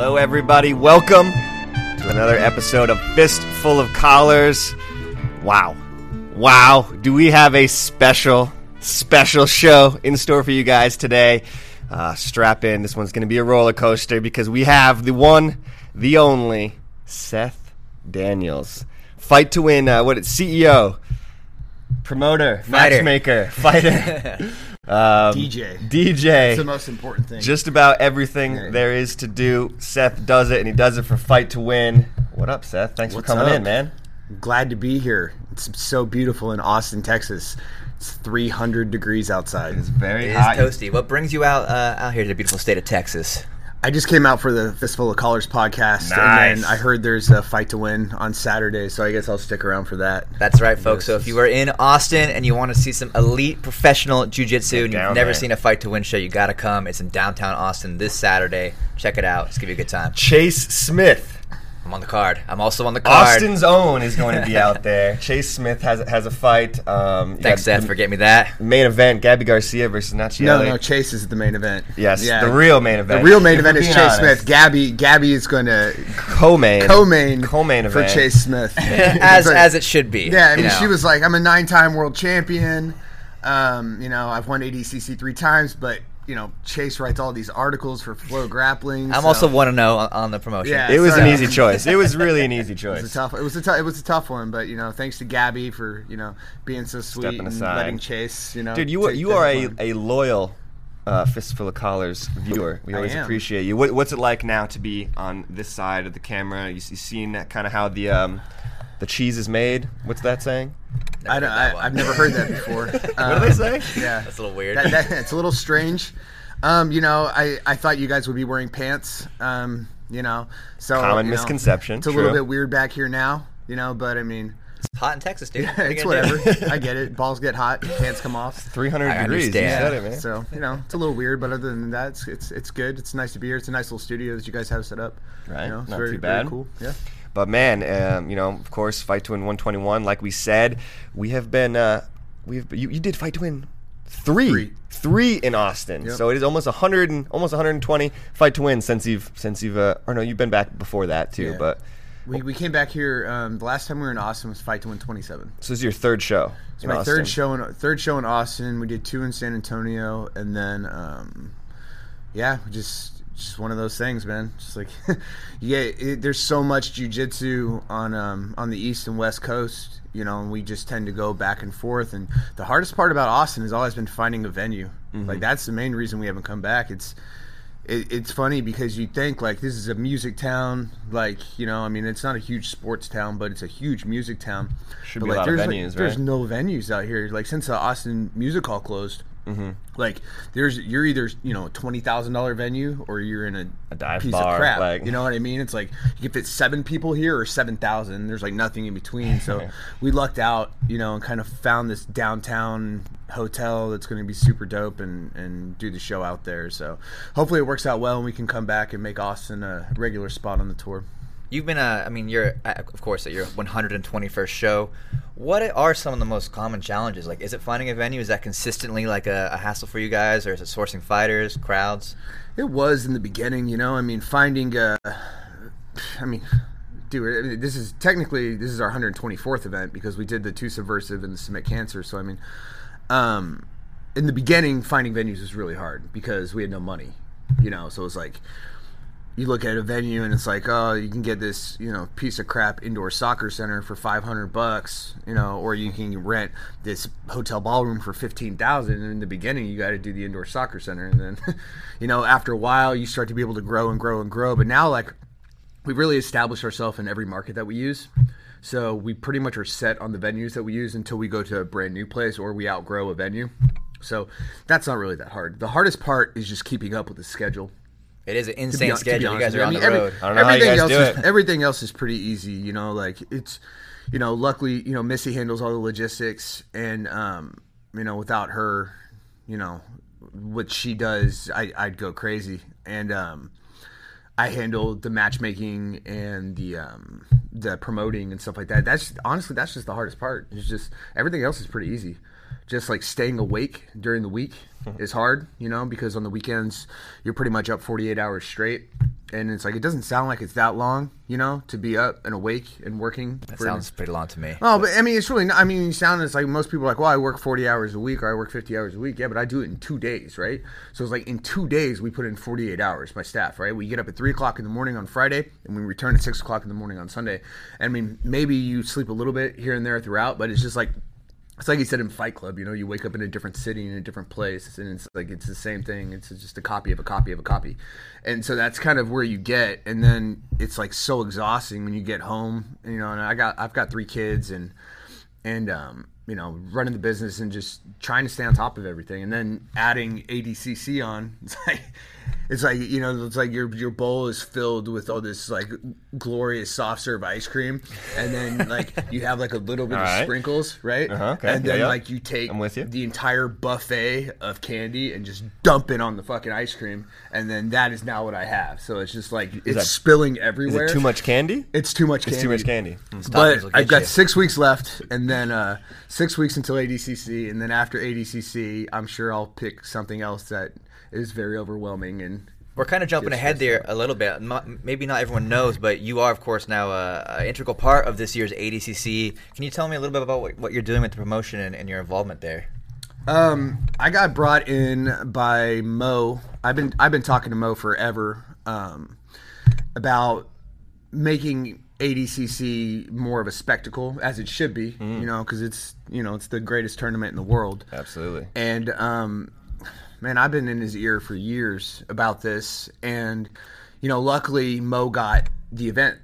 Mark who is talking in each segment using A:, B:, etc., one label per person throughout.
A: Hello, everybody. Welcome to another episode of Fistful of Collars. Wow. Wow. Do we have a special, special show in store for you guys today? Uh, strap in. This one's going to be a roller coaster because we have the one, the only Seth Daniels. Fight to win. Uh, what? It's CEO, promoter,
B: Fighter.
A: matchmaker, fighter, um,
C: DJ.
A: DJ.
C: That's the most important thing.
A: Just about everything there is to do. Seth does it, and he does it for Fight to Win. What up, Seth? Thanks
C: What's
A: for coming
C: up?
A: in, man.
C: glad to be here. It's so beautiful in Austin, Texas. It's 300 degrees outside.
A: It's very hot.
B: It is toasty. What brings you out uh, out here to the beautiful state of Texas?
C: I just came out for the Fistful of Collars podcast,
A: Nice.
C: and then I heard there's a fight to win on Saturday, so I guess I'll stick around for that.
B: That's right, folks. So if you are in Austin and you want to see some elite professional jiu-jitsu and you've never
A: there.
B: seen a fight to win show, you got to come. It's in downtown Austin this Saturday. Check it out. It's gonna be a good time.
A: Chase Smith,
B: I'm on the card. I'm also on the card.
A: Austin's own, is going to be out there. Chase Smith has has a fight. Um,
B: Thanks,
A: got
B: Seth, for getting me that.
A: main event: Gabby Garcia versus Nachiele.
C: No, no, Chase is the main event.
A: Yes,
C: Yeah.
A: the real main event.
C: The real main
A: If
C: event is Chase
A: honest.
C: Smith. Gabby, Gabby is going to
A: Co-main,
C: co-main,
A: co-main
C: for. Chase Smith,
B: as
C: But-
B: as it should be.
C: Yeah, I mean,
B: you know.
C: she was like, I'm a nine-time world champion. Um, you know, I've won ADCC three times, but you know, Chase writes all these articles for FloGrappling.
B: I'm
C: so-
B: also want to know on, on the promotion.
C: Yeah.
A: It was
C: So,
A: an easy choice. It was really an easy
C: It
A: choice.
C: was a tough. It was a tough. It was a tough one, but you know, thanks to Gabby for you know being so sweet
A: Stepping
C: and
A: aside.
C: letting Chase. You know,
A: Dude, you are you are a, a loyal uh, fistful of collars viewer. We
C: I
A: always
C: am.
A: appreciate you. What, what's it like now to be on this side of the camera? You, you seen kind of how the um, the cheese is made? What's that saying?
C: I don't, I, I've never heard that before.
A: What do they say?
C: Yeah,
B: That's a little weird.
C: That, that, it's a little strange. Um, you know, I, I thought you guys would be wearing pants. Um, you know, so
A: Common
C: you know,
A: misconception,
C: It's a little bit weird back here now. You know, but I mean,
B: It's hot in Texas, dude. What are you
C: it's whatever. I get it. Balls get hot, pants come off.
A: 300
B: I
A: degrees. You said it, man.
C: So you know, it's a little weird, but other than that, it's it's, it's good. It's nice to be here. It's a nice little studio that you guys have set up.
A: Right,
C: You know, it's
A: not
C: very,
A: too
C: very
A: bad.
C: cool. Yeah.
A: But man, um, you know, of course, fight to win 121. Like we said, we have been. Uh, we've you, you did fight to win three,
C: Three.
A: three in Austin.
C: Yep.
A: So it is almost 100 and almost 120 fight to win since you've since you've. Uh, or no, you've been back before that too.
C: Yeah.
A: But
C: We, we came back here. Um, the last time we were in Austin was Fight to Win 27.
A: so this is your third show.
C: It's my
A: Austin.
C: third show in third show in Austin. We did two in San Antonio, and then um, yeah, just just one of those things, man. Just like yeah, it, there's so much jujitsu on um, on the east and west coast, you know, and we just tend to go back and forth. And the hardest part about Austin has always been finding a venue. Like that's the main reason we haven't come back. It's it, it's funny because you think like this is a music town, like you know, I mean, it's not a huge sports town, but it's a huge music town.
A: Should
C: But,
A: be a lot of venues,
C: There's
A: right?
C: There's no venues out here. Like since the Austin Music Hall closed,
A: Mm-hmm.
C: like there's you're either you know a twenty thousand dollar venue or you're in a,
A: A dive
C: piece
A: bar,
C: of crap.
A: like-
C: You know what I mean? It's like you can fit seven people here or seven thousand. There's like nothing in between. So we lucked out, you know, and kind of found this downtown hotel that's going to be super dope and and do the show out there. So hopefully it works out well and we can come back and make Austin a regular spot on the tour.
B: You've been, uh, I mean, you're, uh, of course, at your 121st show. What are some of the most common challenges? Like, is it finding a venue? Is that consistently like a, a hassle for you guys, or is it sourcing fighters, crowds?
C: It was in the beginning, you know. I mean, finding. Uh, I mean, dude, I mean, this is technically this is our 124th event because we did the two subversive and the submit cancer. So I mean, um, in the beginning, finding venues was really hard because we had no money, you know. So it was like you look at a venue and it's like, oh, you can get this, you know, piece of crap indoor soccer center for five hundred bucks, you know, or you can rent this hotel ballroom for fifteen thousand. And in the beginning, you got to do the indoor soccer center, and then, you know, after a while, you start to be able to grow and grow and grow. But now, like, we've really established ourselves in every market that we use. So we pretty much are set on the venues that we use until we go to a brand new place or we outgrow a venue. So that's not really that hard. The hardest part is just keeping up with the schedule.
B: It is an insane
C: be
B: schedule. You guys are on the
C: I mean,
B: road.
A: I don't know how you
C: everything
A: guys
C: else
A: do
C: is,
A: it.
C: Everything else is pretty easy. You know, like it's, you know, luckily, you know, Missy handles all the logistics, and um, you know, without her, you know, what she does, I, I'd go crazy. And um, I handle the matchmaking and the um, the promoting and stuff like that. That's honestly that's just the hardest part. It's just everything else is pretty easy. Just like staying awake during the week hmm. is hard, you know, because on the weekends you're pretty much up 48 hours straight, and it's like it doesn't sound like it's that long, you know, to be up and awake and working.
B: That sounds pretty long to me.
C: Oh, but I mean, it's really. Not, I mean, you sound it's like most people are like, well, I work forty hours a week or I work fifty hours a week. Yeah, but I do it in two days, right? So it's like in two days we put in forty eight hours. My staff, right? We get up at three o'clock in the morning on Friday and we return at six o'clock in the morning on Sunday. And I mean, maybe you sleep a little bit here and there throughout, but it's just like. It's like you said in Fight Club, you know, you wake up in a different city in a different place, and it's like it's the same thing. It's just a copy of a copy of a copy, and so that's kind of where you get. And then it's like so exhausting when you get home, you know. And I got I've got three kids, and and um, you know running the business and just trying to stay on top of everything and then adding ADCC on it's like it's like you know it's like your your bowl is filled with all this like glorious soft serve ice cream and then like you have like a little bit
A: All
C: of
A: right.
C: sprinkles right
A: Uh-huh, okay.
C: and then
A: Yeah, yeah.
C: like you take
A: I'm with you.
C: the entire buffet of candy and just dump it on the fucking ice cream and then that is now what I have so it's just like it's
A: that-
C: spilling
A: Is
C: everywhere
A: it too much candy?
C: it's too much candy
A: It's too much candy.
B: Stockings
C: but I've got
B: you.
C: six weeks left, and then uh, six weeks until ADCC, and then after ADCC, I'm sure I'll pick something else that is very overwhelming. And
B: We're kind of jumping ahead there a little bit. Maybe not everyone knows, but you are, of course, now an integral part of this year's ADCC. Can you tell me a little bit about what, what you're doing with the promotion and, and your involvement there?
C: um, I got brought in by Mo. I've been I've been talking to Mo forever um, about making ADCC more of a spectacle, as it should be. You know, because it's you know it's the greatest tournament in the world.
A: Absolutely.
C: And um, man, I've been in his ear for years about this, and you know, luckily Mo got the event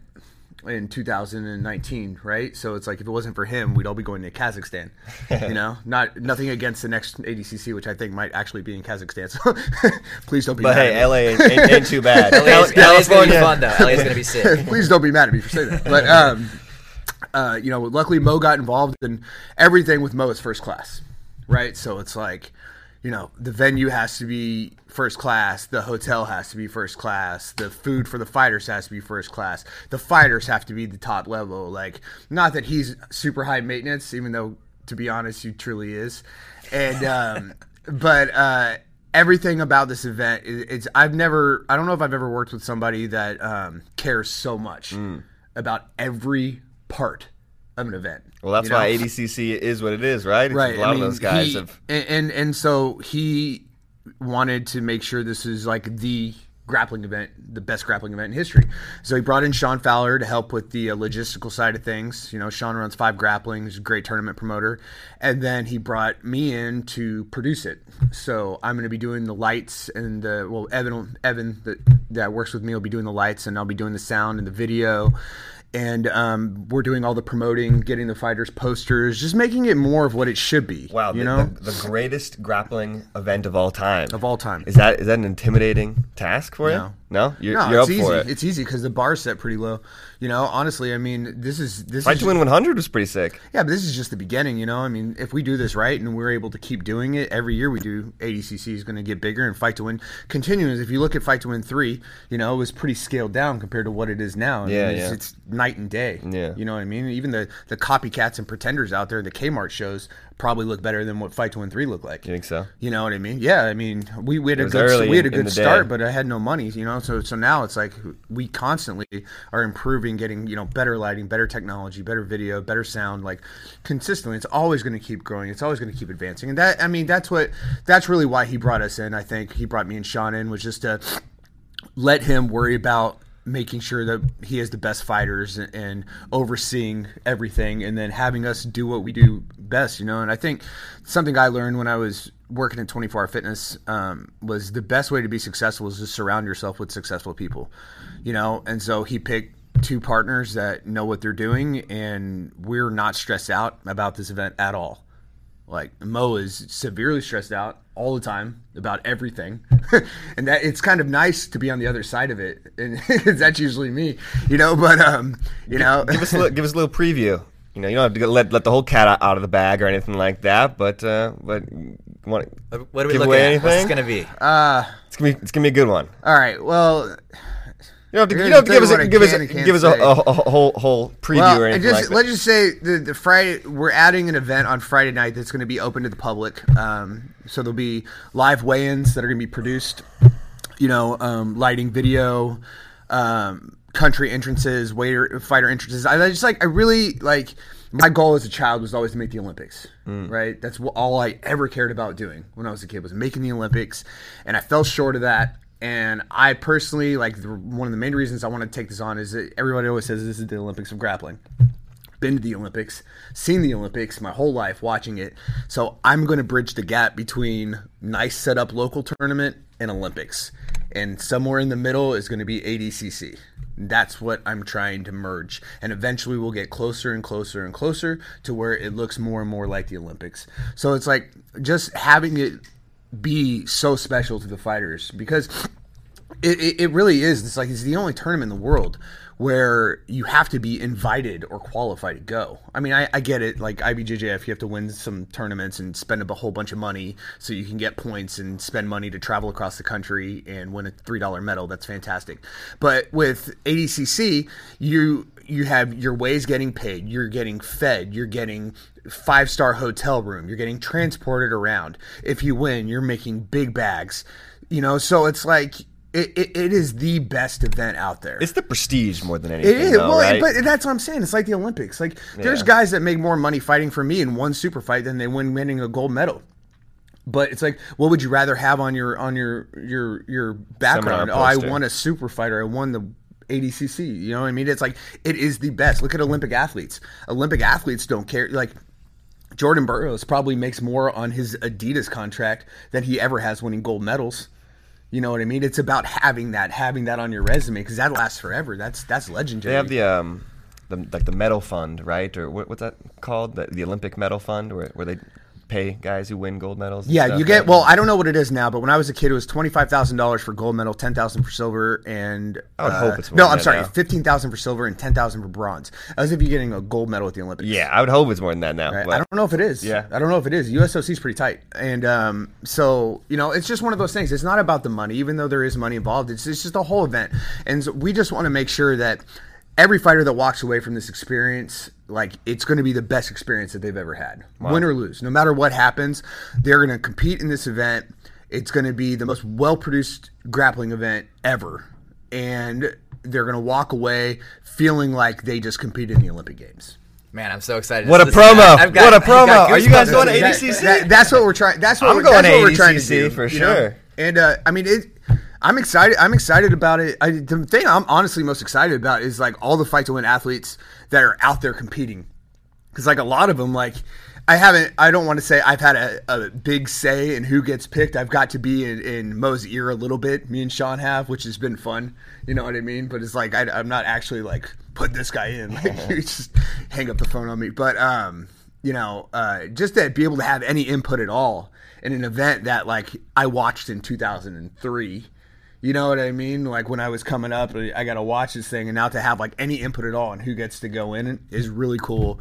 C: in 2019, right? So it's like if it wasn't for him, we'd all be going to Kazakhstan. you know, not nothing against the next ADCC, which I think might actually be in Kazakhstan. So please don't be.
A: But
C: mad
A: hey,
C: at.
A: LA ain't, ain't, ain't too bad.
B: LA is,
A: Cal-
B: LA is going to be fun, though. LA is going to be sick.
C: Please don't be mad at me for saying that. But um, uh, you know, luckily Mo got involved in everything with Mo is first class, right? So it's like, you know, the venue has to be first class, the hotel has to be first class, the food for the fighters has to be first class, the fighters have to be the top level. Like, not that he's super high maintenance, even though to be honest, he truly is, and um, but. uh everything about this event it's I've never I don't know if I've ever worked with somebody that um, cares so much
A: Mm.
C: about every part of an event.
A: Well, that's
C: you know?
A: why ADCC is what it is, right? It's
C: right.
A: A lot
C: I
A: of those guys
C: he-
A: have.
C: and, and and so he wanted to make sure this is like the grappling event, the best grappling event in history. So he brought in Sean Fowler to help with the uh, logistical side of things. You know, Sean runs Five Grappling, he's a great tournament promoter, and then he brought me in to produce it. So I'm going to be doing the lights and the well, Evan Evan that that works with me will be doing the lights, and I'll be doing the sound and the video. And um, we're doing all the promoting, getting the fighters posters, just making it more of what it should be.
A: Wow,
C: you
A: the,
C: know,
A: the, the greatest grappling event of all time.
C: of all time.
A: Is that is that an intimidating task for you?
C: No.
A: No, you're,
C: No,
A: you're
C: it's
A: up
C: easy.
A: for it.
C: It's easy because the bar's set pretty low. You know, honestly, I mean, this is this
A: Fight
C: is
A: to Win 100 was pretty sick.
C: yeah, but this is just the beginning. You know, I mean, if we do this right and we're able to keep doing it every year, we do. ADCC is going to get bigger, and Fight to Win continues. If you look at Fight to Win three, you know, it was pretty scaled down compared to what it is now. I
A: Yeah,
C: mean, it's,
A: yeah.
C: it's night and day.
A: Yeah.
C: you know what I mean. Even the the copycats and pretenders out there, the Kmart shows probably look better than what Fight to Win three looked like.
A: You think so?
C: You know what I mean? Yeah, I mean, we, we had a good we had a good
A: the day.
C: start, but I had no money. You know, so so now it's like we constantly are improving, getting you know better lighting, better technology, better video, better sound. Like consistently, it's always going to keep growing. It's always going to keep advancing, and that I mean, that's what that's really why he brought us in. I think he brought me and Sean in was just to let him worry about making sure that he has the best fighters and, overseeing everything and then having us do what we do best you know and i think something i learned when i was working at 24 hour fitness um, was the best way to be successful is to surround yourself with successful people you know and so he picked two partners that know what they're doing, and we're not stressed out about this event at all. Like Mo is severely stressed out all the time about everything, and that it's kind of nice to be on the other side of it, and that's usually me, you know. But um, you know,
A: give us a little, give us a little preview. You know, you don't have to let let the whole cat out, out of the bag or anything like that. But uh, but want
B: what are we
A: give
B: looking
A: away
B: at?
A: anything?
B: What's this gonna be?
C: uh,
A: It's gonna be it's gonna be a good one.
C: all right. Well,
A: You don't have to, you don't have to give us a, give us a, give us a, a, a whole whole preview
C: well,
A: or anything
C: just
A: like that.
C: let's just say the the Friday we're adding an event on Friday night that's going to be open to the public. Um, so there'll be live weigh-ins that are going to be produced. You know, um, lighting, video, um, country entrances, waiter, fighter entrances. I I just like I really like. My goal as a child was always to make the Olympics, right? That's what, all I ever cared about doing when I was a kid was making the Olympics, and I fell short of that. And I personally like the, one of the main reasons I want to take this on is that everybody always says this is the Olympics of grappling been to the Olympics, seen the Olympics my whole life watching it. So I'm going to bridge the gap between nice setup local tournament and Olympics. And somewhere in the middle is going to be ADCC. That's what I'm trying to merge. And eventually we'll get closer and closer and closer to where it looks more and more like the Olympics. So it's like just having it be so special to the fighters because it, it, it really is. It's like it's the only tournament in the world where you have to be invited or qualified to go. I mean, I, I get it. Like IBJJF, you have to win some tournaments and spend a whole bunch of money so you can get points and spend money to travel across the country and win a three dollar medal. That's fantastic. But with ADCC, you you have your ways getting paid. You're getting fed. You're getting five star hotel room. You're getting transported around. If you win, you're making big bags. You know, so it's like it, it, it is the best event out there.
A: it's the prestige more than anything.
C: It is,
A: though,
C: well,
A: right?
C: but that's what I'm saying. It's like the Olympics. Like there's
A: Yeah.
C: guys that make more money fighting for me in one super fight than they win winning a gold medal. But it's like, what would you rather have on your on your your your background? Oh, I won a super fighter. I won the ADCC. You know what I mean? It's like it is the best. Look at Olympic athletes. Olympic athletes don't care. Like Jordan Burroughs probably makes more on his Adidas contract than he ever has winning gold medals. You know what I mean? It's about having that, having that on your resume because that lasts forever. That's that's legendary.
A: They have the um, the like the medal fund, right? Or what, what's that called? The, the Olympic medal fund, where where they pay guys who win gold medals. and
C: Yeah,
A: stuff,
C: you get
A: right?
C: well. I don't know what it is now, but when I was a kid, it was twenty five thousand dollars for gold medal, ten thousand for silver, and
A: I would
C: uh,
A: hope it's more
C: no.
A: than
C: I'm sorry,
A: now.
C: fifteen thousand for silver and ten thousand for bronze. As if you're getting a gold medal at the Olympics.
A: Yeah, I would hope it's more than that now.
C: Right? I don't know if it is.
A: Yeah.
C: I don't know if it is. USOC is pretty tight, and um, so you know, it's just one of those things. It's not about the money, even though there is money involved. It's, it's just the whole event, and so we just want to make sure that every fighter that walks away from this experience, like it's going to be the best experience that they've ever had, win or lose. No matter what happens, they're going to compete in this event. It's going to be the most well-produced grappling event ever, and they're going to walk away feeling like they just competed in the Olympic Games.
B: Man, I'm so excited.
A: What a promo!
B: I- I've got-
A: What a
B: I've got
A: promo! Are you guys going to
C: That-
A: ADCC?
C: that- that's what we're trying. That's what
A: I'm
C: we're,
A: going
C: that's
A: to
C: what we're trying to
A: ADCC
C: do
A: for
C: you know?
A: sure.
C: And uh, I mean, it. I'm excited. I'm excited about it. I, the thing I'm honestly most excited about is like all the fight to win athletes that are out there competing, because like a lot of them, like I haven't. I don't want to say I've had a, a big say in who gets picked. I've got to be in, in Mo's ear a little bit. Me and Sean have, which has been fun. You know what I mean? But it's like I, I'm not actually like put this guy in. Like you just hang up the phone on me. But um, you know, uh, just to be able to have any input at all in an event that like I watched in 2003. You know what I mean? Like when I was coming up, I got to watch this thing, and now to have like any input at all on who gets to go in is really cool.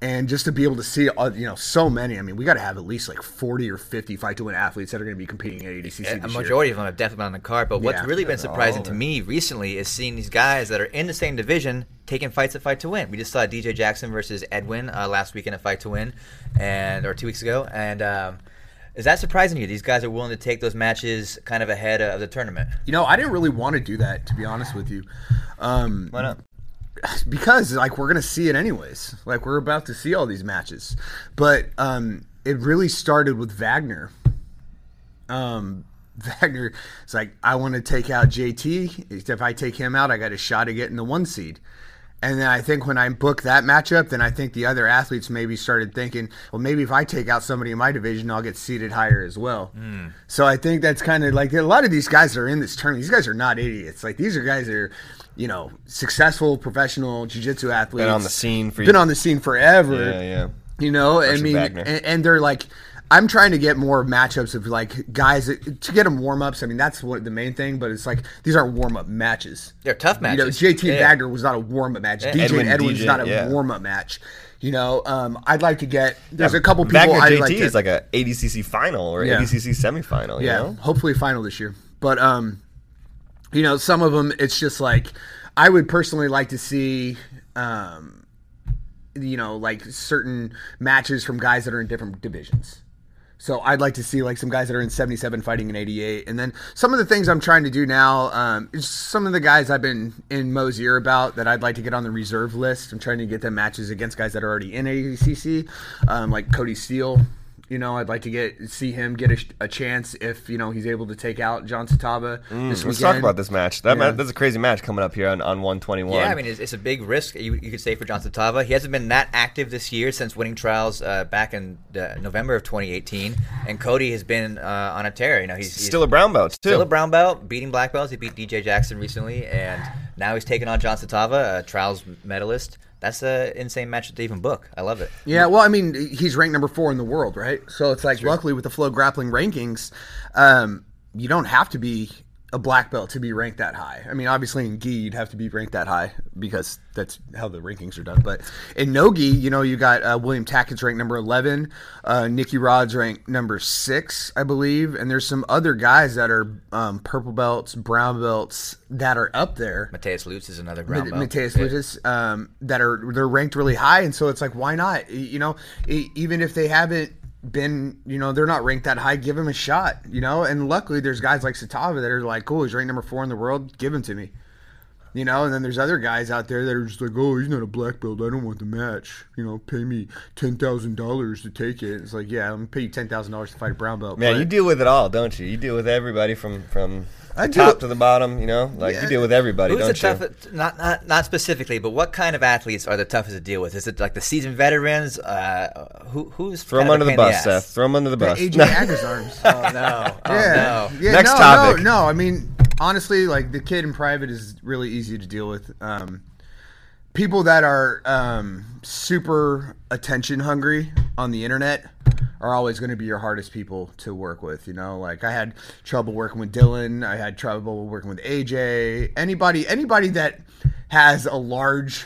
C: And just to be able to see, uh, you know, so many. I mean, we got to have at least like 40 or 50 fight to win athletes that are going to be competing at ADCC.
B: A
C: this year.
B: majority of them have definitely been on the card, but what's
C: Yeah.
B: really been surprising to me recently is seeing these guys that are in the same division taking fights at Fight to Win. We just saw DJ Jackson versus Edwin uh, last weekend at Fight to Win, and or two weeks ago. And um, is that surprising to you? These guys are willing to take those matches kind of ahead of the tournament.
C: You know, I didn't really want to do that, to be honest with you. Um,
A: Why not?
C: because like we're gonna see it anyways. Like we're about to see all these matches, but um, it really started with Wagner. Um, Wagner is like, I want to take out JT. If I take him out, I got a shot at getting the one seed. And then I think when I booked that matchup, then I think the other athletes maybe started thinking, well, maybe if I take out somebody in my division, I'll get seated higher as well. Hmm. So I think that's kind of like a lot of these guys that are in this tournament. These guys are not idiots. Like these are guys that are you know, successful professional jiu-jitsu athletes.
A: Been on the scene for
C: been on the scene forever.
A: Yeah, yeah.
C: You know, I mean, and, and they're like, I'm trying to get more matchups of like guys that, to get them warm ups. I mean, that's what the main thing, but it's like these aren't warm up matches.
B: They're tough matches.
C: You know. JT
B: Yeah.
C: Wagner was not a warm up match. DJ
A: Edwin
C: Edwards
A: DJ,
C: not a
A: yeah.
C: warm up match. You know, um, I'd like to get. There's a couple people
A: Wagner
C: I'd
A: JT
C: like to,
A: is like a ADCC final or
C: Yeah.
A: ADCC semifinal. You
C: yeah,
A: know?
C: hopefully final this year. But um, you know, some of them it's just like I would personally like to see um, you know, like certain matches from guys that are in different divisions. So I'd like to see like some guys that are in 77 fighting in 88, and then some of the things I'm trying to do now um, is some of the guys I've been in Mo's ear about that I'd like to get on the reserve list. I'm trying to get them matches against guys that are already in ADCC, um, like Cody Steele. You know, I'd like to get see him get a, a chance if you know he's able to take out John Satava this
A: Mm, Let's
C: weekend.
A: talk about this match. That
C: Yeah.
A: ma- that's a crazy match coming up here on, on 121.
B: Yeah, I mean, it's, it's a big risk you, you could say for John Tava. He hasn't been that active this year since winning trials uh, back in uh, November of 2018, and Cody has been uh, on a tear. You know, he's, he's
A: still a brown belt too.
B: still a brown belt, beating black belts. He beat DJ Jackson recently, and now he's taking on John Tava, a trials medalist. That's an insane match to even book. I love it.
C: Yeah, well, I mean, he's ranked number four in the world, right? So it's like, luckily with the FloGrappling rankings, um, you don't have to be a black belt to be ranked that high. I mean, obviously in gi you'd have to be ranked that high because that's how the rankings are done. But in no gi, you know, you got uh, William Tackett's ranked number eleven, uh, Nicky Rod's ranked number six, I believe, and there's some other guys that are um, purple belts, brown belts that are up there.
B: Mateus Lutz is another brown belt.
C: Mateus
B: Yeah.
C: Lutis, um, that are they're ranked really high, and so it's like, why not? You know, even if they haven't been, you know, they're not ranked that high, give him a shot. You know, and luckily there's guys like Satava that are like, cool, he's ranked number four in the world, give him to me. You know, and then there's other guys out there that are just like, oh, he's not a black belt. I don't want the match. You know, pay me ten thousand dollars to take it. It's like, yeah, I'm gonna pay you ten thousand dollars to fight a brown belt.
A: Man,
C: but-
A: you deal with it all, don't you? You deal with everybody from from
C: I
A: the
C: do.
A: top to the bottom. You know, like you deal with everybody,
B: Who's the
A: don't you?
B: toughest? Not, not not specifically, but what kind of athletes are the toughest to deal with? Is it like the seasoned veterans? Uh, who who's
A: Throw
B: them
A: under
B: a
A: the bus. Seth. Throw them under the bus.
C: AJ
A: No.
C: Agazarms.
B: Oh no! Oh
C: yeah.
B: no!
C: Yeah,
A: Next
C: no,
A: topic.
C: No, no, I mean, honestly, like the kid in private is really easy to deal with. Um, people that are um, super attention hungry on the internet are always going to be your hardest people to work with. You know, like I had trouble working with Dylan. I had trouble working with AJ. Anybody, anybody that has a large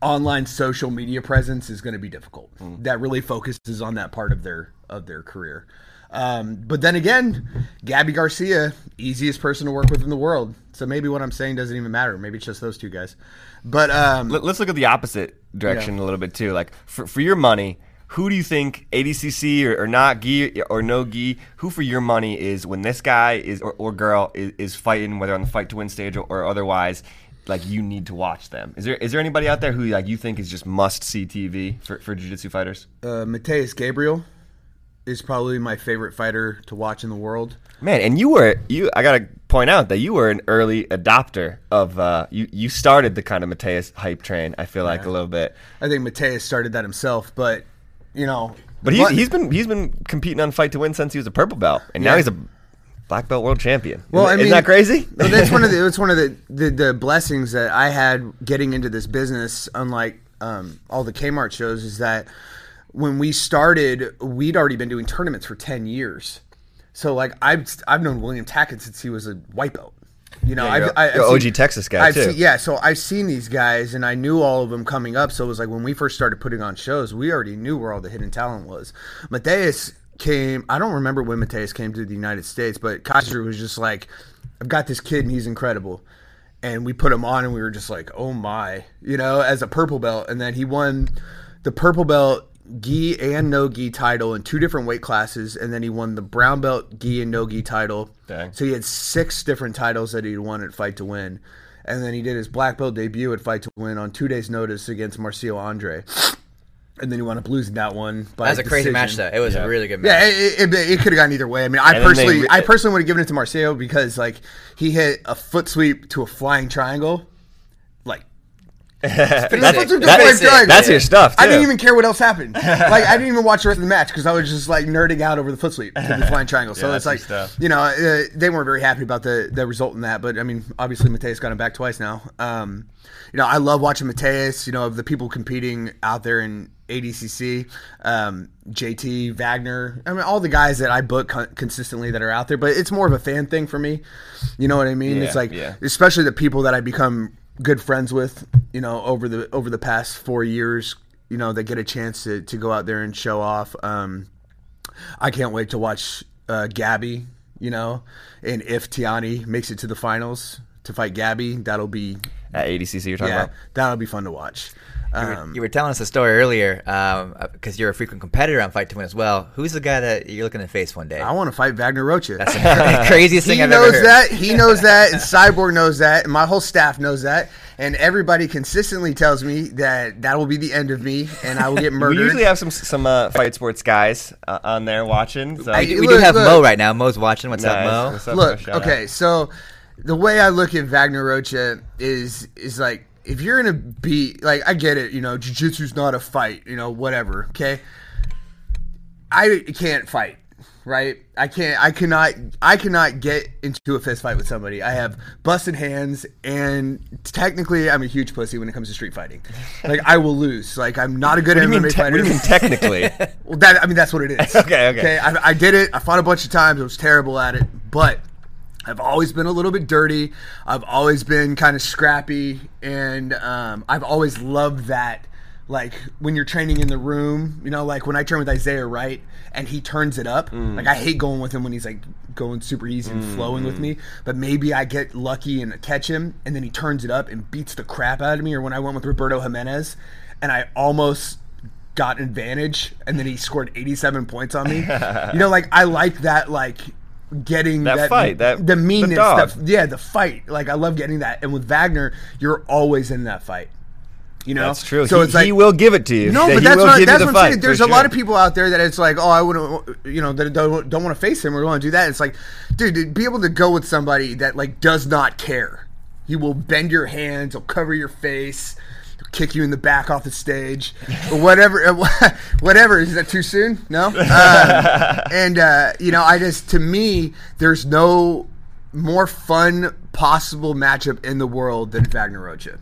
C: online social media presence is going to be difficult. That really focuses on that part of their of their career. Um, but then again, Gabby Garcia, easiest person to work with in the world. So maybe what I'm saying doesn't even matter. Maybe it's just those two guys. But um,
A: Let- Let's look at the opposite direction a little bit too. Like for for your money, who do you think ADCC or, or not gi or no gi? Who for your money is when this guy is or, or girl is, is fighting, whether on the fight to win stage or, or otherwise? Like you need to watch them. Is there is there anybody out there who like you think is just must see TV for for jiu-jitsu fighters?
C: uh, Mateus Gabriel is probably my favorite fighter to watch in the world.
A: Man, and you were you. I gotta point out that you were an early adopter of. Uh, you you started the kind of Mateus hype train. I feel like a little bit.
C: I think Mateus started that himself, but you know,
A: But he's, he's been he's been competing on fight to win since he was a purple belt, and now he's a black belt world champion.
C: Well,
A: isn't,
C: I mean,
A: isn't that crazy?
C: well, that's one of the it's one of the, the the blessings that I had getting into this business. Unlike um, all the Kmart shows, is that when we started, we'd already been doing tournaments for ten years. So like I've I've known William Tackett since he was a white belt. You know,
A: Yeah,
C: I've,
A: you're a-
C: I, I've
A: you're a
C: seen-
A: OG Texas guy,
C: I've
A: too.
C: seen- yeah, so I've seen these guys, and I knew all of them coming up. So it was like when we first started putting on shows, we already knew where all the hidden talent was. Mateus came. I don't remember when Mateus came to the United States, but Kaiser was just like, "I've got this kid, and he's incredible." And we put him on, and we were just like, "Oh my!" You know, as a purple belt, and then he won the purple belt gi and no gi title in two different weight classes, and then he won the brown belt gi and no gi title.
A: Dang.
C: So he had six different titles that he'd won at Fight to Win. And then he did his black belt debut at Fight to Win on two days' notice against Marcio Andre. And then he wound up losing that one. By
B: That was a crazy match, though. It was
A: Yeah.
B: a really good
C: Yeah,
B: match.
C: it, it, it could have gone either way. I mean, I
A: And then they
C: personally,
A: re-
C: I personally would have given it to Marcio because like he hit a foot sweep to a flying triangle, like
A: that's,
C: Foot sweep to
A: that
C: Flight
A: is-
C: Triangle.
A: that's your stuff.
C: I didn't even care what else happened. like I didn't even watch the rest of the match because I was just like nerding out over the foot sweep, to the flying triangle. So
A: Yeah,
C: it's like you know uh, they weren't very happy about the the result in that. But I mean, obviously Mateus got him back twice now. Um, you know, I love watching Mateus. You know, of the people competing out there in ADCC, um, JT Wagner. I mean, all the guys that I book con- consistently that are out there. But it's more of a fan thing for me. You know what I mean?
A: Yeah,
C: it's like
A: yeah.
C: especially the people that I become good friends with, you know, over the over the past four years, you know, that get a chance to, to go out there and show off. Um, I can't wait to watch uh, Gabby, you know, and if Tiani makes it to the finals to fight Gabby, that'll be
A: At ADCC, you're talking
C: yeah,
A: about?
C: that'll be fun to watch.
B: You were,
C: Um,
B: you were telling us a story earlier because you're a frequent competitor on Fight to Win as well. Who's the guy that you're looking to face one day?
C: I want to fight Wagner Rocha.
B: That's the craziest
C: he
B: thing I've
C: knows
B: ever heard.
C: He knows that. He knows that. And Cyborg knows that. And my whole staff knows that. And everybody consistently tells me that that will be the end of me, and I will get murdered.
A: We usually have some some uh, fight sports guys uh, on there watching. So.
C: I-
B: We, we
C: Look,
B: do have
C: look.
B: Mo right now. Mo's watching. What's up, Mo?
A: What's up,
C: Look,
A: Mo?
C: Okay,
A: out.
C: so the way I look at Wagner Rocha is is like if you're in a beat, like I get it, you know, jiu-jitsu's not a fight, you know, whatever, okay? I can't fight, right? I can't I cannot I cannot get into a fist fight with somebody. I have busted hands and technically I'm a huge pussy when it comes to street fighting. Like I will lose. Like I'm not a good MMA
A: mean? Te-
C: fighter.
A: what do you mean technically?
C: Well, that I mean that's what it is.
A: Okay, okay.
C: Okay, I, I did it. I fought a bunch of times. I was terrible at it, but I've always been a little bit dirty. I've always been kind of scrappy, and um, I've always loved that. Like when you're training in the room, you know, like when I train with Isaiah Wright and he turns it up.
A: Mm.
C: Like I hate going with him when he's like going super easy and flowing with me. But maybe I get lucky and catch him, and then he turns it up and beats the crap out of me. Or when I went with Roberto Jimenez, and I almost got an advantage and then he scored 87 points on me. you know, like I like that like getting
A: That fight, that-
C: the meanness, the- yeah, the fight. Like I love getting that. And with Wagner, you're always in that fight. You know,
A: That's true.
C: So
A: he,
C: it's like
A: he will give it to you.
C: no, but that's what, that's what I'm saying. There's a lot of people out there that it's like, oh, I wouldn't, you know, that don't, don't want to face him or want to do that. It's like, dude, to be able to go with somebody that like does not care. He will bend your hands. He'll cover your face. Kick you in the back off the stage, or whatever. Whatever is that too soon? No. Um, and uh, you know, I just to me, there's no more fun possible matchup in the world than Wagner Rocha.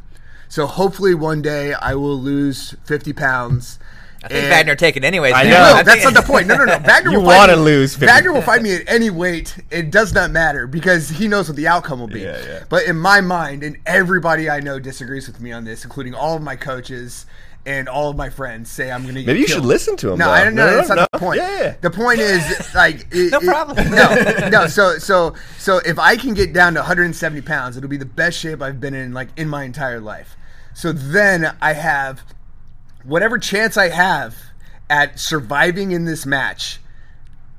C: So hopefully one day I will lose 50 pounds.
B: I think Wagner take it anyways.
A: I know.
C: No, that's not the point. No, no, no. Wagner
A: You
C: will fight
A: wanna lose 50
C: Wagner will fight me at any weight. It does not matter because he knows what the outcome will be.
A: Yeah, yeah.
C: But in my mind, and everybody I know disagrees with me on this, including all of my coaches and all of my friends, say I'm going to.
A: Maybe you should listen to him,
C: No,
A: though.
C: I don't know.
A: No, no,
C: that's not
A: no.
C: the point.
A: Yeah, yeah.
C: The point is like it-
B: No
C: it-
B: problem.
C: No, no. So, so, so if I can get down to 170 pounds, it'll be the best shape I've been in like in my entire life. So then I have whatever chance I have at surviving in this match,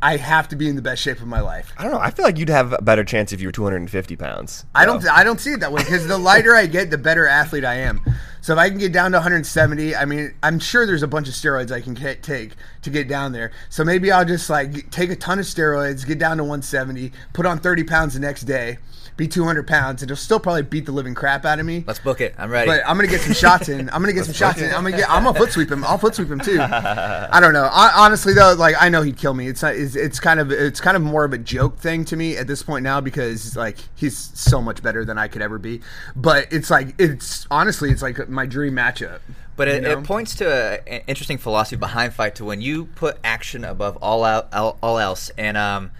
C: I have to be in the best shape of my life.
A: I don't know. I feel like you'd have a better chance if you were 250 pounds.
C: I don't. I don't see it that way because the lighter I get, the better athlete I am. So if I can get down to 170, I mean, I'm sure there's a bunch of steroids I can take to get down there. So maybe I'll just like take a ton of steroids, get down to 170, put on 30 pounds the next day, be 200 pounds, and it'll still probably beat the living crap out of me.
B: Let's book it. I'm ready.
C: But I'm gonna get some shots in. I'm gonna get some shots in. I'm gonna get. I'm gonna foot sweep him. I'll foot sweep him too. I don't know. I, honestly though, like I know he'd kill me. It's not. It's, it's kind of. It's kind of more of a joke thing to me at this point now because like he's so much better than I could ever be. But it's like it's honestly it's like my dream matchup.
B: But it,
C: you know?
B: it points to a, an interesting philosophy behind fight to when you put action above all out, all, all else, and um,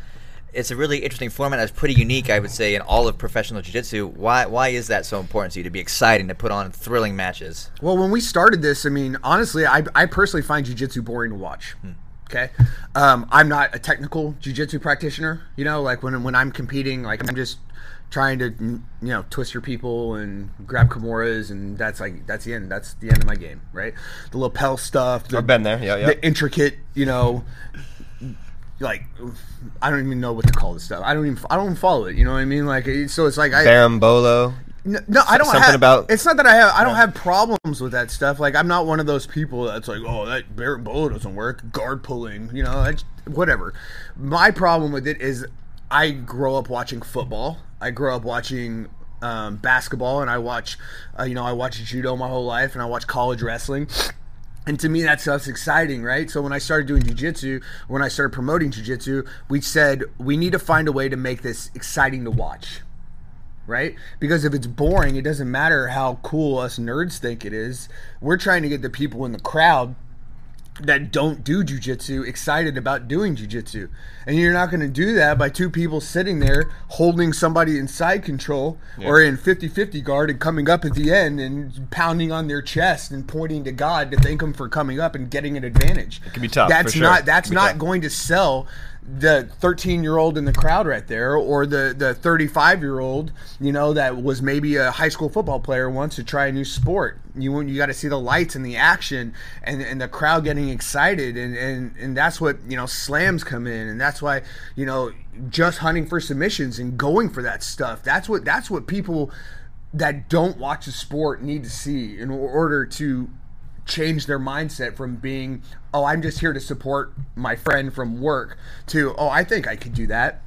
B: it's a really interesting format that's pretty unique, I would say, in all of professional jiu-jitsu. Why why is that so important to you to be exciting to put on thrilling matches?
C: Well, when we started this, I mean, honestly, I, I personally find jujitsu boring to watch. Okay, um, I'm not a technical jujitsu practitioner. You know, like when when I'm competing, like I'm just trying to you know twist your people and grab kimuras, and that's like that's the end. That's the end of my game, right? The lapel stuff. The,
A: I've been there. Yeah, yeah.
C: The intricate, you know, like I don't even know what to call this stuff. I don't even I don't follow it. You know what I mean? Like so, it's like I
A: Berimbolo.
C: no, no, I don't
A: something
C: have.
A: about-
C: it's not that I have. I don't have problems with that stuff. Like I'm not one of those people that's like, oh, that Bow doesn't work. Guard pulling, you know, that's, whatever. My problem with it is, I grow up watching football. I grow up watching um, basketball and I watch, uh, you know, I watch judo my whole life and I watch college wrestling. And to me, that stuff's exciting, right? So when I started doing jujitsu, when I started promoting jujitsu, we said we need to find a way to make this exciting to watch, right? Because if it's boring, it doesn't matter how cool us nerds think it is. We're trying to get the people in the crowd that don't do jujitsu excited about doing jujitsu. And you're not going to do that by two people sitting there holding somebody in side control or in 50 50 guard and coming up at the end and pounding on their chest and pointing to God to thank them for coming up and getting an advantage. It
A: can be tough,
C: That's
A: for sure.
C: not that's
A: It can be
C: not
A: tough.
C: going to sell the 13 year old in the crowd right there or the the 35 year old you know that was maybe a high school football player wants to try a new sport. You you got to see the lights and the action and and the crowd getting excited and and and that's what you know slams come in and that's why you know just hunting for submissions and going for that stuff. That's what that's what people that don't watch the sport need to see in order to change their mindset from being oh i'm just here to support my friend from work to oh i think i could do that.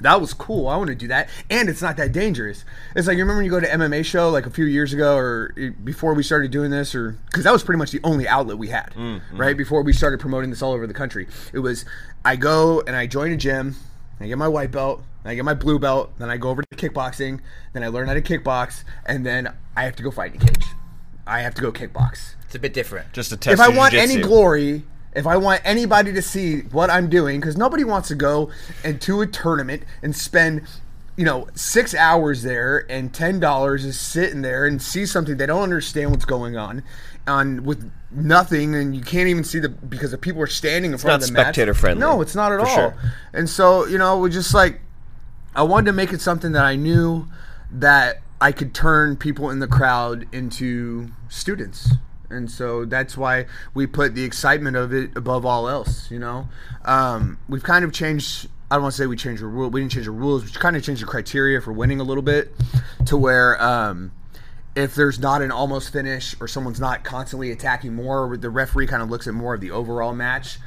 C: That was cool. I want to do that. And it's not that dangerous. It's like you remember when you go to mma show like a few years ago or eh, before we started doing this or because that was pretty much the only outlet we had right? Before we started promoting this all over the country. It was i go and i join a gym I get my white belt, I get my blue belt, then I go over to kickboxing, then I learn how to kickbox, and then I have to go fight in a cage. I have to go kickbox.
B: It's a bit different.
A: Just to test
C: If I want
A: jiu-jitsu.
C: any glory, if I want anybody to see what I'm doing, because nobody wants to go into a tournament and spend, you know, six hours there and ten dollars is sitting there and see something they don't understand what's going on, on with nothing, and you can't even see the because the people are standing in front
A: not
C: of the mat.
A: spectator friendly,
C: No, it's not at
A: for
C: all.
A: sure.
C: And so you know, we just like I wanted to make it something that I knew that I could turn people in the crowd into students. And so that's why we put the excitement of it above all else, you know? Um, we've kind of changed, I don't want to say we changed the rule, we didn't change the rules, we kind of changed the criteria for winning a little bit to where um, if there's not an almost finish or someone's not constantly attacking more, the referee kind of looks at more of the overall match.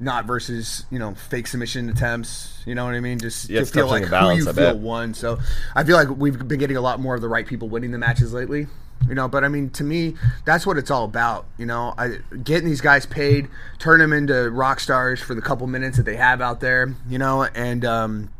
C: Not versus you know fake submission attempts, you know what I mean? Just
A: Yeah,
C: to feel like
A: a balance,
C: who you
A: I
C: feel
A: bet.
C: won. So I feel like we've been getting a lot more of the right people winning the matches lately. You know, but I mean, to me, that's what it's all about. You know, I, getting these guys paid, turn them into rock stars for the couple minutes that they have out there. You know, and um,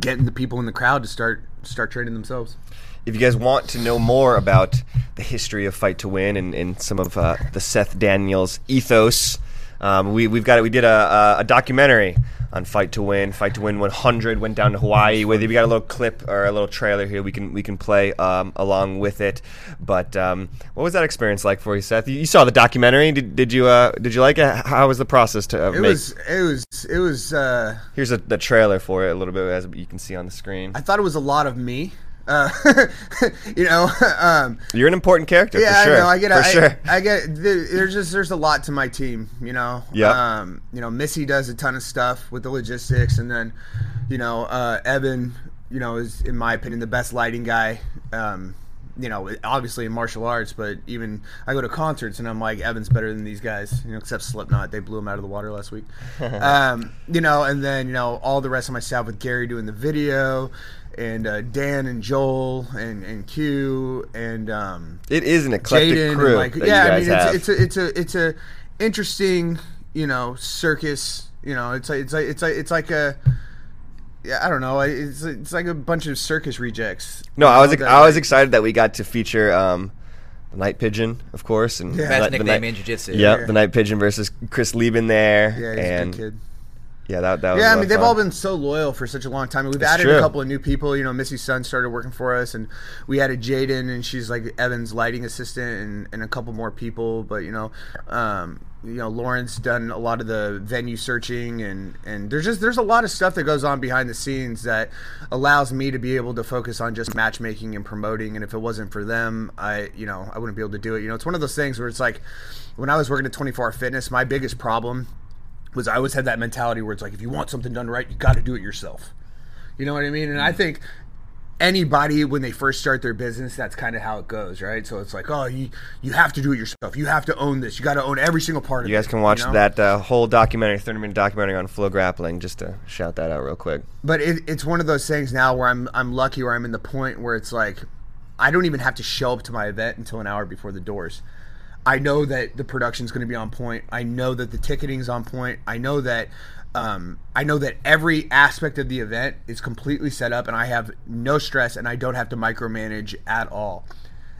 C: getting the people in the crowd to start start training themselves.
A: If you guys want to know more about the history of Fight to Win and, and some of uh, the Seth Daniels ethos, um, we we've got it. We did a, a, a documentary on Fight to Win. Fight to Win 100 went down to Hawaii. With we got a little clip or a little trailer here. We can we can play um, along with it. But um, what was that experience like for you, Seth? You, you saw the documentary. Did, did you uh, did you like it? How was the process to uh,
C: It
A: make?
C: was it was it was. Uh,
A: Here's a, the trailer for it a little bit as you can see on the screen.
C: I thought it was a lot of me. Uh, you know, um,
A: You're an important character.
C: yeah,
A: for sure.
C: I know. I get. I,
A: sure.
C: I get. There's just there's a lot to my team. You know.
A: Yeah.
C: Um, you know, Missy does a ton of stuff with the logistics, and then, you know, uh, Evan, you know, is in my opinion the best lighting guy. Um, you know, obviously in martial arts, but even I go to concerts and I'm like, Evan's better than these guys. You know, except Slipknot, they blew him out of the water last week. um, you know, and then you know all the rest of my staff with Gary doing the video. And uh, Dan and Joel and, and Q and um,
A: It is an eclectic
C: Jaden
A: crew
C: like
A: that
C: yeah,
A: you
C: I mean
A: have.
C: it's, it's a it's a it's a interesting you know circus. You know, it's like it's like it's like it's like a yeah I don't know it's it's like a bunch of circus rejects.
A: no, I was I was excited that we got to feature um, the Night Pigeon, of course, and
C: Yeah.
A: the,
B: Best
A: the
B: nickname
A: Night-
B: in jiu-jitsu.
A: Yep,
C: Yeah.
A: the Night Pigeon versus Chris Lieben there,
C: yeah he's
A: and
C: a good kid.
A: Yeah, that that was
C: Yeah,
A: a
C: I mean they've
A: fun.
C: all been so loyal for such a long time. We've
A: It's
C: added
A: true.
C: a couple of new people. You know, Missy's son started working for us, and we added Jaden, and she's like Evan's lighting assistant, and, and a couple more people. But you know, um, you know, Lauren's done a lot of the venue searching, and and there's just there's a lot of stuff that goes on behind the scenes that allows me to be able to focus on just matchmaking and promoting. And if it wasn't for them, I you know I wouldn't be able to do it. You know, it's one of those things where it's like when I was working at 24 Hour Fitness, my biggest problem was I always had that mentality where it's like if you want something done right, you got to do it yourself. You know what I mean? And I think anybody when they first start their business, that's kind of how it goes, right? So it's like, oh, you you have to do it yourself. You have to own this. You got to own every single part of it.
A: You guys can watch
C: know?
A: that uh, whole documentary, 30 minute documentary on FloGrappling, just to shout that out real quick.
C: But it, it's one of those things now where I'm I'm lucky where I'm in the point where it's like I don't even have to show up to my event until an hour before the doors. I know that the production's going to be on point. I know that the ticketing's on point. I know that um, I know that every aspect of the event is completely set up, and I have no stress, and I don't have to micromanage at all.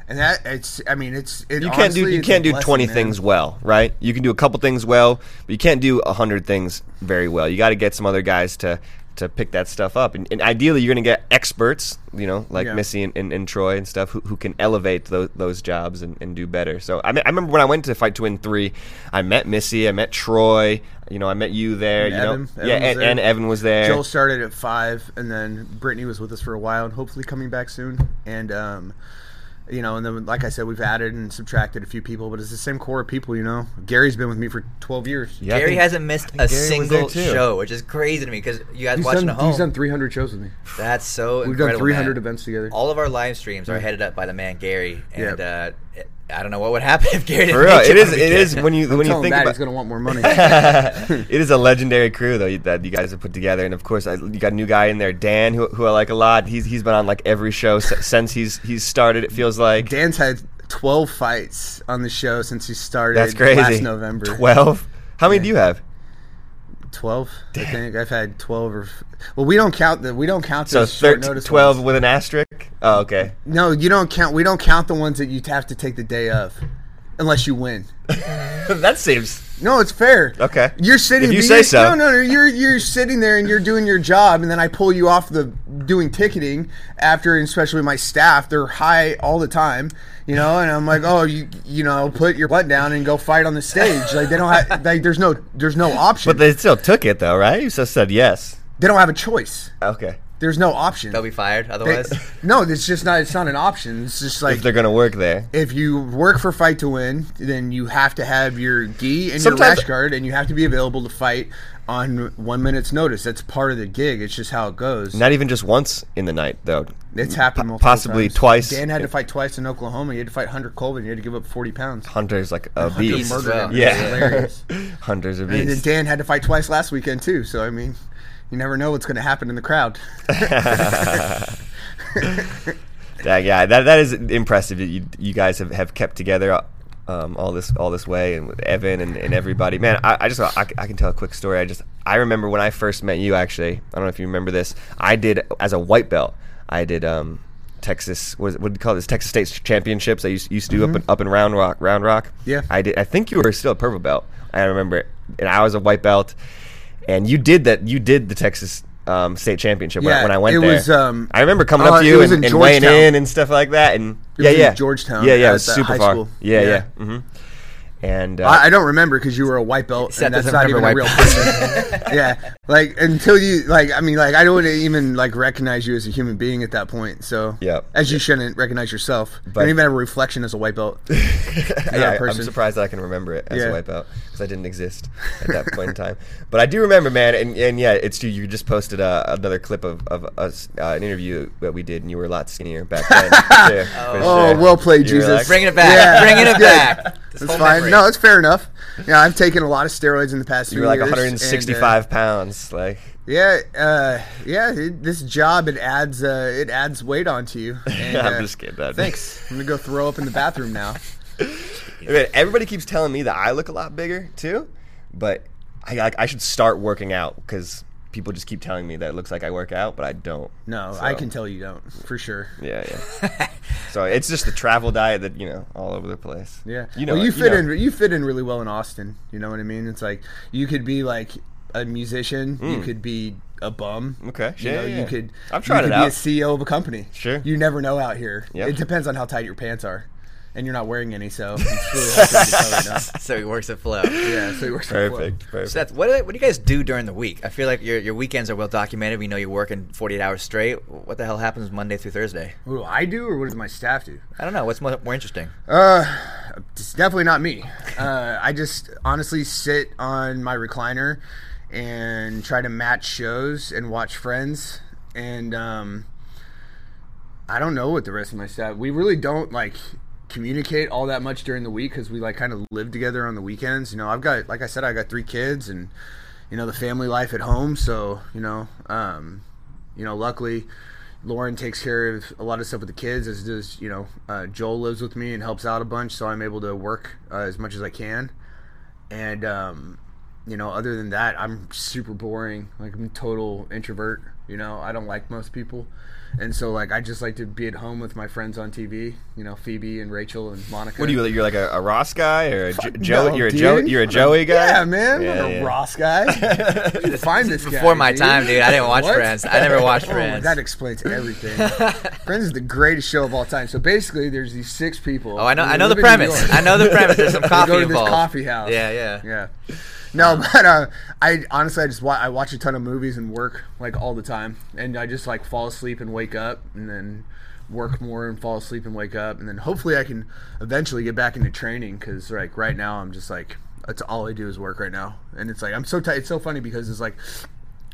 C: And that it's I mean it's it
A: You can't do you can't do 20
C: man.
A: things well, right? You can do a couple things well, but you can't do 100 things very well. You got to get some other guys to to pick that stuff up. And, and ideally, you're going to get experts, you know, like
C: Yeah.
A: Missy and, and, and Troy and stuff, who, who can elevate those, those jobs and, and do better. So I, me- I remember when I went to Fight to Win 3, I met Missy, I met Troy, you know, I met you there,
C: And
A: you
C: Evan.
A: know.
C: Evan
A: yeah,
C: was
A: and,
C: there.
A: and Evan was there.
C: Joel started at five, and then Brittany was with us for a while, and hopefully coming back soon. And um, you know, and then like I said, we've added and subtracted a few people, but it's the same core of people. You know, Gary's been with me for twelve years.
A: Yeah,
B: Gary
A: think-
B: hasn't missed a
A: Gary
B: single show, which is crazy to me because you guys
C: He's
B: watching
C: done,
B: at home.
C: he's done 300 shows with me.
B: That's so
C: We've
B: incredible,
C: done 300
B: man.
C: events together.
B: All of our live streams are headed up by the man Gary, and
C: Yeah.
B: uh, I don't know what would happen if Gary didn't
A: For real,
B: make
A: it is.
B: on
A: It is
B: weekend.
A: when you
C: I'm
A: when you think
C: Matt
A: about
C: he's going to want more money.
A: it is a legendary crew though that you guys have put together, and of course I, you got a new guy in there, Dan, who, who I like a lot. He's he's been on like every show since he's he's started. It feels like
C: Dan's had 12 fights on the show since he started
A: that's crazy.
C: last November.
A: Twelve. How many do you have?
C: 12, I think. I've had 12 or well, we don't count the we don't count
A: So
C: the short
A: 13,
C: notice
A: 12
C: ones.
A: with an asterisk. Oh, okay.
C: No, you don't count. We don't count the ones that you have to take the day of, unless you win.
A: that seems
C: No, it's fair.
A: Okay.
C: You're sitting.
A: If you say so.
C: No, no, no. You're you're sitting there and you're doing your job, and then I pull you off the doing ticketing after, and especially my staff. They're high all the time, you know, and I'm like, oh, you you know, put your butt down and go fight on the stage. Like they don't have like there's no there's no option.
A: But they still took it though, right? You just said yes.
C: they don't have a choice.
A: Okay.
C: There's no option.
B: They'll be fired
C: They-
B: otherwise.
C: no, it's just not. It's not an option. It's just like
A: if they're gonna work there.
C: if you work for fight to win, then you have to have your gi and
A: Sometimes-
C: your rash guard, and you have to be available to fight on one minute's notice. That's part of the gig. It's just how it goes.
A: Not even just once in the night though.
C: it's happened
A: po-
C: multiple
A: possibly
C: times.
A: twice.
C: Dan had to fight twice in Oklahoma. He had to fight Hunter Colvin. He had to give up forty pounds.
A: Hunter's like a
C: Hunter
A: beast.
C: murdered him.
A: Yeah.
C: Hilarious.
A: Hunter's a beast.
C: and then. Dan had to fight twice last weekend too. So I mean, you never know what's going to happen in the crowd.
A: Yeah, yeah, that that is impressive. that You you guys have, have kept together um, all this all this way, and with Evan and, and everybody. Man, I, I just I, I can tell a quick story. I just I remember when I first met you. Actually, I don't know if you remember this. I did as a white belt. I did um, Texas. What, what do you call this? Texas State Championships. I used, used to do up in, up in Round Rock. Round Rock.
C: Mm-hmm. Yeah.
A: I did. I think you were still a purple belt. I remember, it. and I was a white belt. And you did that. You did the Texas um, State Championship when, I-
C: Yeah,
A: when I went
C: it
A: there.
C: was, um,
A: I remember coming
C: uh,
A: up to you and, and weighing in and stuff like that. And yeah, yeah,
C: Georgetown
A: Yeah, yeah, it was super far.
C: school.
A: Yeah, yeah.
C: Yeah.
A: hmm And uh,
C: I, I don't remember because you were a white belt,
B: Seth
C: and that's
B: doesn't
C: even a real
B: white
C: person. yeah, like until you like, I mean, like I don't even like recognize you as a human being at that point. So,
A: yeah,
C: as you shouldn't recognize yourself. you
A: But-
C: don't even have a reflection as a white belt.
A: yeah, I'm surprised that I can remember it as
C: Yeah.
A: a wipeout because I didn't exist at that point in time. But I do remember, man, and, and yeah, it's true. You just posted uh, another clip of, of us uh, an interview that we did, and you were a lot skinnier back then. too,
C: Oh,
A: sure.
C: well played,
A: You
C: Jesus.
A: like-
B: Bringing it back.
C: Yeah,
B: Bringing it back. This
C: That's fine.
B: memory.
C: No, it's fair enough. Yeah, I've taken a lot of steroids in the past.
A: you
C: few
A: were like
C: years,
A: 165
C: and,
A: pounds, like.
C: uh, yeah, uh, yeah. It, this job it adds uh, it adds weight onto you. And,
A: I'm
C: uh,
A: just kidding.
C: Thanks. I'm gonna go throw up in the bathroom now.
A: Everybody keeps telling me that I look a lot bigger too, but I like I should start working out because people just keep telling me that it looks like I work out, but I don't.
C: No,
A: So,
C: I can tell you don't for sure.
A: Yeah, yeah. so it's just the travel diet that you know all over the place.
C: Yeah,
A: you know,
C: well, you
A: it,
C: fit
A: know.
C: in. You fit in really well in Austin. You know what I mean? It's like you could be like a musician. You mm. could be a bum.
A: Okay,
C: You
A: yeah,
C: know,
A: yeah,
C: you could.
A: I've tried
C: you
A: it
C: could
A: out.
C: Be a CEO of a company.
A: Sure.
C: You never know out here.
A: Yep.
C: It depends on how tight your pants are, and you're not wearing any, so it's really hard to tell right now.
B: So he works at Flo.
C: Yeah, so it works out well.
A: Perfect, perfect.
B: Seth, what do, what do you guys do during the week? I feel like your your weekends are well documented. We know you're working 48 hours straight. What the hell happens Monday through Thursday?
C: What do I do, or what does my staff do?
B: I don't know. What's more, more interesting?
C: Uh, it's definitely not me. Uh, I just honestly sit on my recliner and try to match shows and watch friends. And um, I don't know what the rest of my staff. We really don't like communicate all that much during the week because we like kind of live together on the weekends. You know, I've got like I said, I got three kids and you know the family life at home. So you know, um, you know, luckily. Lauren takes care of a lot of stuff with the kids, as does you know uh, Joel lives with me and helps out a bunch, so I'm able to work uh, as much as I can. And um, you know, other than that, I'm super boring. Like I'm total introvert. You know, I don't like most people, and so like I just like to be at home with my friends on TV. You know, Phoebe and Rachel and Monica.
A: What are you? You're like a, a Ross guy or a Jo- Joe?
C: No,
A: you're a
C: dude.
A: Joe. You're a Joey guy.
C: Yeah, man.
A: Yeah,
C: I'm a. Ross guy. You find this guy,
B: Before my
C: dude.
B: time, dude. I didn't watch
C: What?
B: Friends. I never watched
C: Oh,
B: Friends.
C: that explains everything. Friends is the greatest show of all time. So basically, there's these six people.
B: Oh, I know. I know the
C: live in New
B: premise. I know the premise. There's some
C: They
B: coffee
C: go to this coffee house.
B: Yeah, yeah.
C: Yeah. No, but uh, I honestly I just wa- I watch a ton of movies and work like all the time, and I just like fall asleep and wake up, and then work more and fall asleep and wake up, and then hopefully I can eventually get back into training because like right now I'm just like that's all I do is work right now, and it's like I'm so tight. It's so funny because it's like.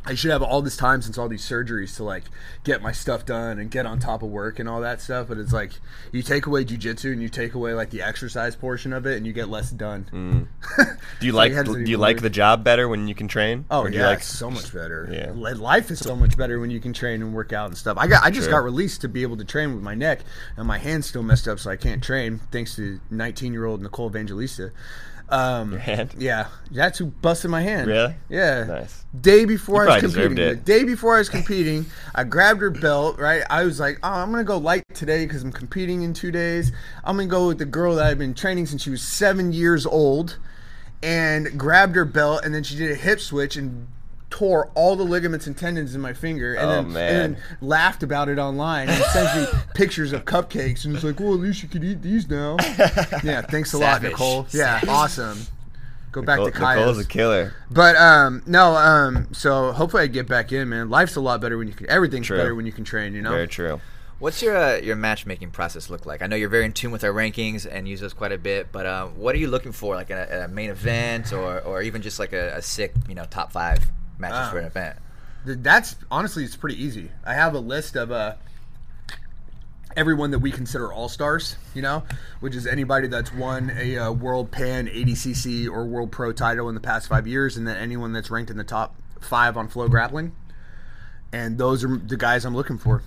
C: I should have all this time since all these surgeries to like get my stuff done and get on top of work and all that stuff. But it's like you take away jujitsu and you take away like the exercise portion of it, and you get less done. Hmm.
A: Do you like
C: to
A: Do you like the job better when you can train?
C: Oh yeah,
A: you like
C: so much better.
A: Yeah.
C: Life is so much better when you can train and work out and stuff. I got I just got released to be able to train with my neck, and my hand's still messed up, so I can't train. Thanks to 19 year old Nicole Evangelista. Um,
A: Your hand?
C: Yeah, that's who busted my hand.
A: Really?
C: Yeah.
A: Nice.
C: Day before
A: You
C: I was competing. The day before I was competing, I grabbed her belt. Right, I was like, "Oh, I'm gonna go light today because I'm competing in two days. I'm gonna go with the girl that I've been training since she was seven years old." And grabbed her belt, and then she did a hip switch and tore all the ligaments and tendons in my finger, and,
A: Oh,
C: then,
A: man.
C: and then laughed about it online and sent me pictures of cupcakes, and it's like, "Well, at least you could eat these now." Yeah, thanks a lot, Nicole. Yeah, awesome. Go back
A: Nicole,
C: to Kyle.
A: Nicole's a killer.
C: But um, no, um, so hopefully I get back in, man. Life's a lot better when you can. Everything's
A: True.
C: better when you can train. You know.
A: Very true.
B: What's your uh, your matchmaking process look like? I know you're very in tune with our rankings and use those quite a bit, but uh, what are you looking for, like a, a main event or, or even just like a, a sick, you know, top five matches
C: Ah.
B: for an event?
C: That's honestly, it's pretty easy. I have a list of uh, everyone that we consider all stars. You know, which is anybody that's won a uh, World Pan, ADCC, or World Pro title in the past five years, and then anyone that's ranked in the top five on FloGrappling. And those are the guys I'm looking for.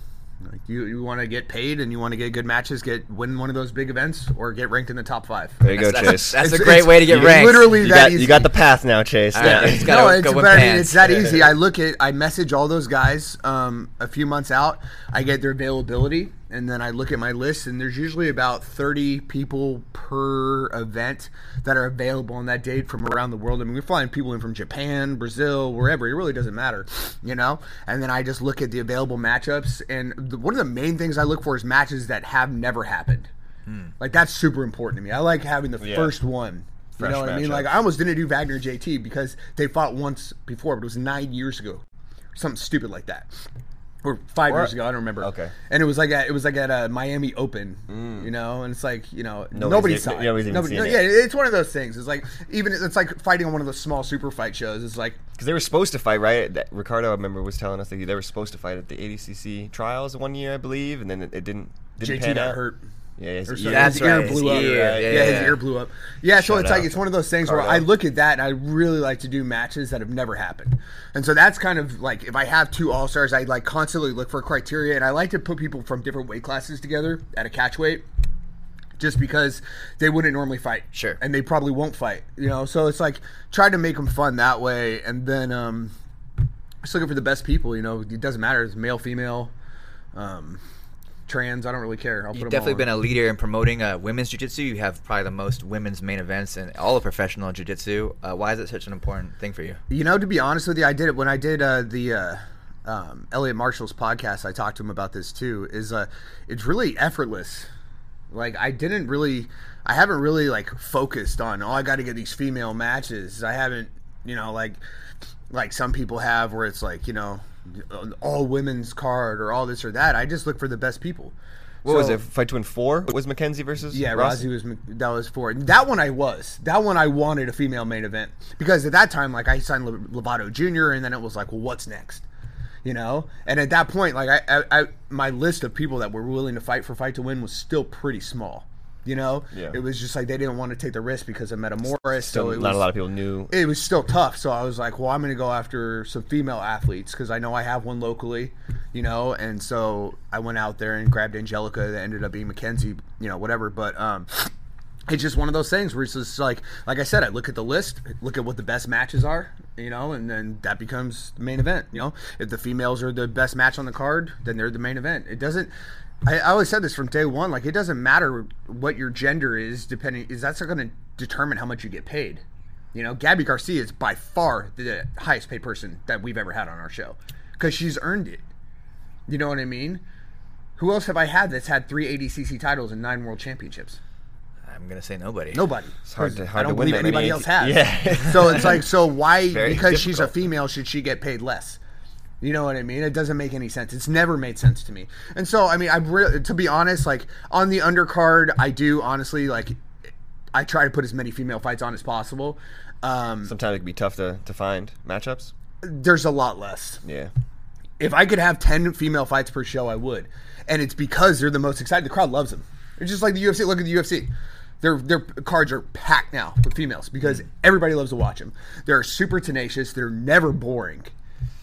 C: Like you, you want to get paid and you want to get good matches, get win one of those big events, or get ranked in the top five.
A: There you go,
B: That's,
A: Chase.
B: that's a great way to get ranked.
C: literally
A: you
C: that
A: got
C: easy.
A: you got the path now, Chase.
B: All right,
A: Yeah.
B: it's
C: no, it's,
B: with
C: but I mean, it's that easy. I look at, I message all those guys um, a few months out. I get their availability, and then I look at my list, and there's usually about 30 people per event that are available on that date from around the world. I mean, we're flying people in from Japan, Brazil, wherever. It really doesn't matter, you know. And then I just look at the available matchups, and the, one of the main things I look for is matches that have never happened. Hmm. Like that's super important to me. I like having the
A: Yeah.
C: first one. You know what I mean? Like I almost didn't do Wagner JT because they fought once before, but it was nine years ago, something stupid like that, or five
A: Or-
C: years ago. I don't remember.
A: Okay.
C: And it was like at, it was like at a Miami Open, mm. you know, and it's like you know
A: Nobody's
C: nobody saw it.
A: nobody's
C: Nobody, no,
A: it.
C: Yeah, it's one of those things. It's like even it's like fighting on one of those small super fight shows. It's like
A: Because they were supposed to fight, right? That Ricardo, I remember, was telling us that they were supposed to fight at the ADCC trials one year, I believe, and then it, it didn't. didn't
C: JT
A: pan
C: got
A: out.
C: hurt.
A: Yeah, his
C: Or something. His ear
B: right, his
C: blew up.
B: ear,
C: Yeah,
B: yeah,
C: his ear blew up. Yeah, so
A: Shout
C: it's like it's one of those things where
A: Ricardo.
C: I look at that and I really like to do matches that have never happened. And so that's kind of like if I have two all stars, I like constantly look for criteria and I like to put people from different weight classes together at a catch weight. Just because they wouldn't normally fight,
B: Sure.
C: and they probably won't fight, you know. So it's like try to make them fun that way, and then um, just looking for the best people. You know, it doesn't matter, it's male, female, um, trans. I don't really care. I'll put
B: You've definitely been a leader in promoting uh, women's jiu-jitsu. You have probably the most women's main events in all of professional jiu-jitsu. Uh, why is it such an important thing for you?
C: You know, to be honest with you, I did it when I did uh, the uh, um, Eliot Marshall's podcast. I talked to him about this too. Is uh, it's really effortless. Like I didn't really, I haven't really like focused on. Oh, I got to get these female matches. I haven't, you know, like like some people have where it's like you know, Uh, all women's card or all this or that. I just look for the best people.
A: What was it? Fight to win four? Was Mackenzie versus?
C: Yeah,
A: Rossi?
C: Was that was for that one. I was that one. I wanted a female main event because at that time, like I signed Lovato Jr. and then it was like, well, what's next? You know, and at that point, like I, I, I, my list of people that were willing to fight for fight to win was still pretty small. You know,
A: Yeah.
C: it was just like they didn't want to take the risk because of Metamoris.
A: Still,
C: so it
A: not
C: was,
A: a lot of people knew.
C: it was still tough. So I was like, well, I'm going to go after some female athletes because I know I have one locally, you know. And so I went out there and grabbed Angelica. That ended up being Mackenzie, you know, whatever. But um, it's just one of those things where it's just like, like I said, I look at the list, look at what the best matches are, you know, and then that becomes the main event. You know, if the females are the best match on the card, then they're the main event. It doesn't. I, I always said this from day one. Like, it doesn't matter what your gender is, depending is that's not going to determine how much you get paid. You know, Gabby Garcia is by far the highest paid person that we've ever had on our show because she's earned it. You know what I mean? Who else have I had that's had three ADCC titles and nine world championships?
B: I'm gonna say nobody.
C: Nobody.
A: It's hard to- hard
C: I
A: to
C: don't
A: win
C: believe anybody
A: AD
C: else has.
A: Yeah.
C: so it's like, so why?
A: Very
C: because she's a female, should she get paid less? You know what I mean? It doesn't make any sense. It's never made sense to me. And so, I mean, I really, to be honest, like on the undercard, I do honestly like. I try to put as many female fights on as possible. Um,
A: Sometimes it can be tough to, to find matchups.
C: there's a lot less.
A: Yeah.
C: If I could have 10 female fights per show, I would. And it's because they're the most excited. The crowd loves them. It's just like the UFC. Look at the UFC. Their, their cards are packed now with females because everybody loves to watch them. They're super tenacious. They're never boring,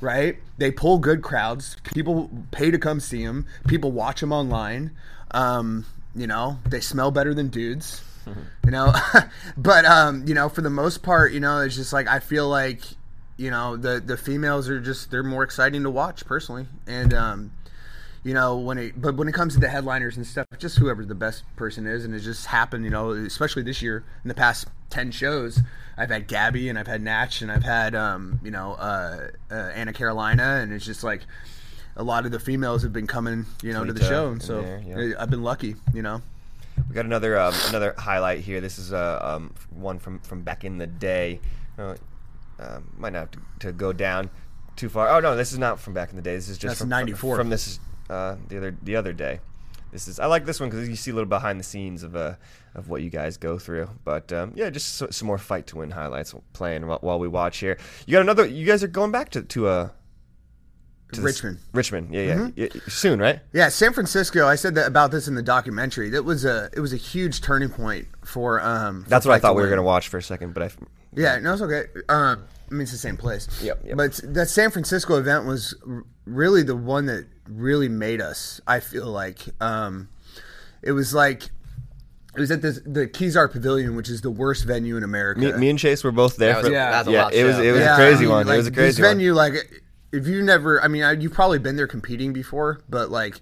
C: right? They pull good crowds. People pay to come see them. People watch them online. Um, you know, they smell better than dudes. You know, but um, you know, for the most part, you know, it's just like I feel like you know the the females are just they're more exciting to watch personally and um you know when it but when it comes to the headliners and stuff just whoever the best person is and it just happened you know especially this year in the past 10 shows i've had gabby and i've had natch and i've had um you know uh, uh anna carolina and it's just like a lot of the females have been coming you know to the show and so
A: there, yeah.
C: i've been lucky you know
A: We got another um, another highlight here. This is uh, um, one from, from back in the day. Uh, uh, might not have to, to go down too far. Oh no, this is not from back in the day. This is just
C: That's
A: from,
C: 94.
A: From this uh, the other the other day. This is I like this one because you see a little behind the scenes of uh, of what you guys go through. But um, yeah, just so, some more fight to win highlights playing while, while we watch here. You got another. You guys are going back to to uh, to this-
C: Richmond.
A: Richmond, yeah, yeah, yeah, soon, right?
C: Yeah, San Francisco. I said that about this in the documentary. That was a it was a huge turning point for um. for
A: That's what I thought we were gonna watch for a second, but I
C: Yeah, no, it's okay. Um, I mean, it's the same place.
A: Yep, yep.
C: But that San Francisco event was really the one that really made us. I feel like um, it was like it was at this, the Kezar Pavilion, which is the worst venue in America.
A: Me, me and Chase were both there.
B: That was
A: for,
B: a- that a
A: yeah,
B: lot
A: it was it was
C: Yeah,
A: a crazy
C: I mean,
A: one.
C: Like,
A: it was a crazy
C: this venue, like if you never, I mean, I, you've probably been there competing before, but like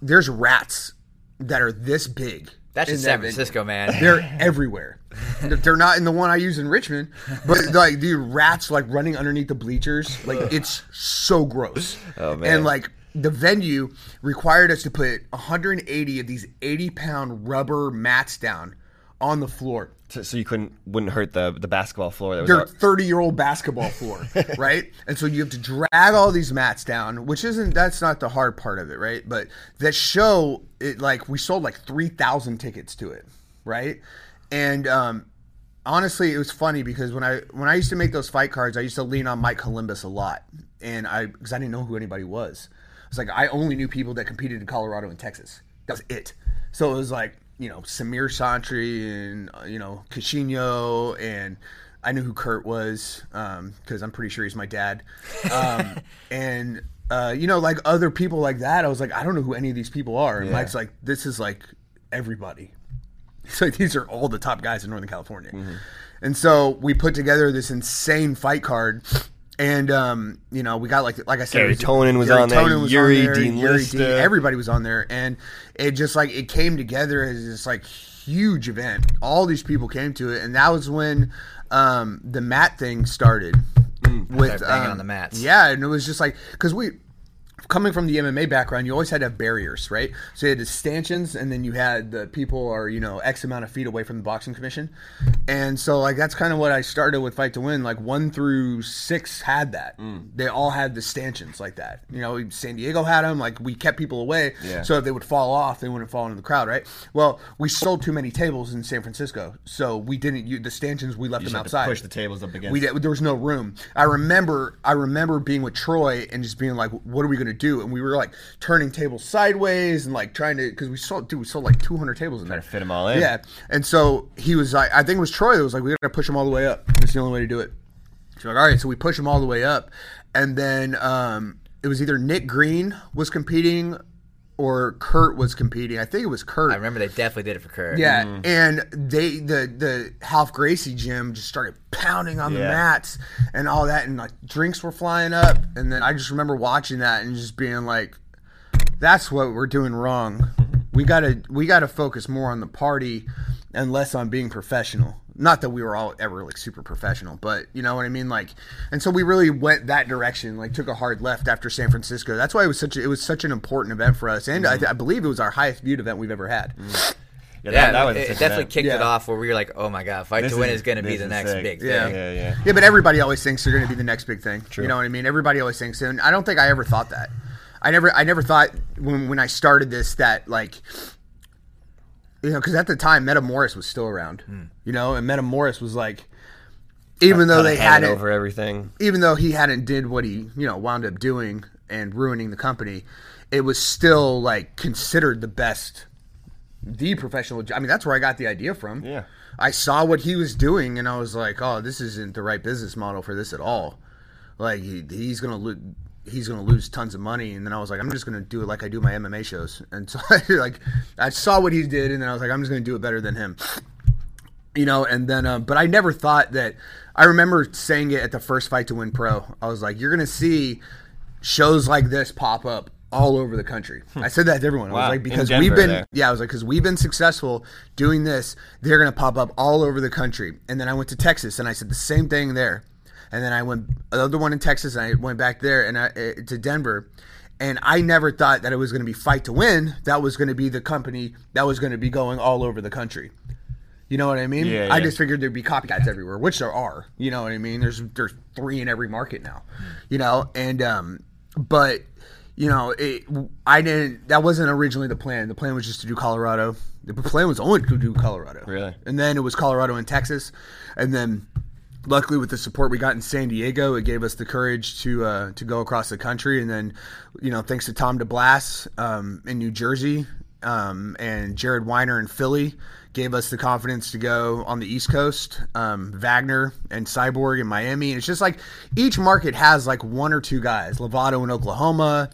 C: there's rats that are this big.
B: That's
C: in
B: just San. Francisco, man.
C: They're everywhere. They're not in the one I use in Richmond, but like the rats like running underneath the bleachers. Like it's so gross.
A: Oh, man.
C: And like the venue required us to put 180 of these 80 pound rubber mats down on the floor.
A: So, so you couldn't wouldn't hurt the the basketball floor. That was al-
C: 30 year old basketball floor, right? And so you have to drag all these mats down, which isn't that's not the hard part of it, right? But the show, it like we sold like 3,000 tickets to it, right? And um, honestly, it was funny because when I when I used to make those fight cards, I used to lean on Mike Columbus a lot, and I because I didn't know who anybody was. It's like I only knew people that competed in Colorado and Texas. That was it. So it was like you know Samir Chantre and uh, you know Kashino and I knew who Kurt was because I'm pretty sure he's my dad. Um, and uh, you know like other people like that, I was like I don't know who any of these people are. And Mike's like this is like everybody. So these are all the top guys in Northern California.
A: Mm-hmm.
C: And so we put together this insane fight card. And um, you know, we got like like I said,
A: Gary Tonon was
C: Gary
A: on there,
C: was
A: Yuri,
C: on there,
A: Dean
C: Yuri,
A: Lister.
C: Dean, everybody was on there, and it just like it came together as this like huge event. All these people came to it, and that was when um, the mat thing started. with
B: Started banging
C: um,
B: on the mats.
C: Yeah, and it was just like because we coming from the MMA background, you always had to have barriers, right? So you had the stanchions, and then you had the people are you know X amount of feet away from the boxing commission, and so like that's kind of what I started with Fight to Win. Like one through six had that. Mm. They all had the stanchions like that. You know, San Diego had them. Like we kept people away,
A: Yeah.
C: so if they would fall off, they wouldn't fall into the crowd, right? Well, we sold too many tables in San Francisco, so we didn't. use the stanchions we left
A: You
C: them
A: to
C: outside.
A: push the tables up against.
C: We did, there was no room. I remember I remember being with Troy and just being like, "What are we gonna do?" And we were like turning tables sideways and like trying to because we sold dude we sold like 200 tables in there.
A: to them all in.
C: Yeah, and so he was like, I think it was Troy that was like, "We gotta push them all the way up. That's the only way to do it." So like, all right, so we push them all the way up, and then um, it was either Nick Green was competing or Kurt was competing. I think it was Kurt.
B: I remember they definitely did it for Kurt.
C: Yeah,
A: Mm-hmm.
C: and they the the Ralph Gracie gym just started pounding on the mats and all that, and like drinks were flying up, and then I just remember watching that and just being like, "That's what we're doing wrong. We gotta we gotta focus more on the party and less on being professional." Not that we were all ever like super professional, but you know what I mean. Like, and so we really went that direction. Like, took a hard left after San Francisco. That's why it was such a, it was such an important event for us, and I, mm-hmm. I believe it was our highest viewed event we've ever had.
A: Yeah,
B: Yeah,
A: that, that was
B: it, it definitely
A: event.
B: kicked it off where we were like, "Oh my god, fight
A: This
B: to win
A: is-
B: is going to be the next
A: sick.
B: big
C: Yeah.
B: thing."
A: Yeah, yeah.
C: Yeah, but everybody always thinks they're going to be the next big thing.
A: True.
C: You know what I mean? Everybody always thinks, and I don't think I ever thought that. I never, I never thought when when I started this that like, you know, because at the time Metamoris was still around. Hmm. You know, and Metamoris was like, even though they hadn't,
A: over everything.
C: even though he hadn't did what he you know wound up doing and ruining the company, it was still like considered the best, the professional. I mean, that's where I got the idea from.
A: Yeah.
C: I saw what he was doing, and I was like, "Oh, this isn't the right business model for this at all." Like he, he's gonna lo- he's gonna lose tons of money, and then I was like, "I'm just gonna do it like I do my MMA shows." And so, like, I saw what he did, and then I was like, "I'm just gonna do it better than him." you know and then um, but i never thought that i remember saying it at the first fight to win pro i was like you're gonna see shows like this pop up all over the country i said that to everyone i
A: Hmm. Wow,
C: was like because
A: Denver
C: we've been
A: there.
C: yeah i was like because we've been successful doing this they're gonna pop up all over the country and then i went to texas and i said the same thing there and then i went another one in texas and i went back there and I, eh, to denver and I never thought that it was going to be Fight to Win. That was going to be the company that was going to be going all over the country. You know what I mean?
A: Yeah,
C: I
A: yeah.
C: just figured there'd be copycats everywhere, which there are. You know what I mean? There's there's three in every market now. You know, and um, but you know, it, I didn't. That wasn't originally the plan. The plan was just to do Colorado. The plan was only to do Colorado.
A: Really?
C: And then it was Colorado and Texas, and then luckily with the support we got in San Diego, it gave us the courage to uh, to go across the country. And then, you know, thanks to Tom DeBlass um, in New Jersey um, and Jared Weiner in Philly, gave us the confidence to go on the East Coast. Um, Wagner and Cyborg in Miami. And it's just like each market has like one or two guys. Lovato in Oklahoma.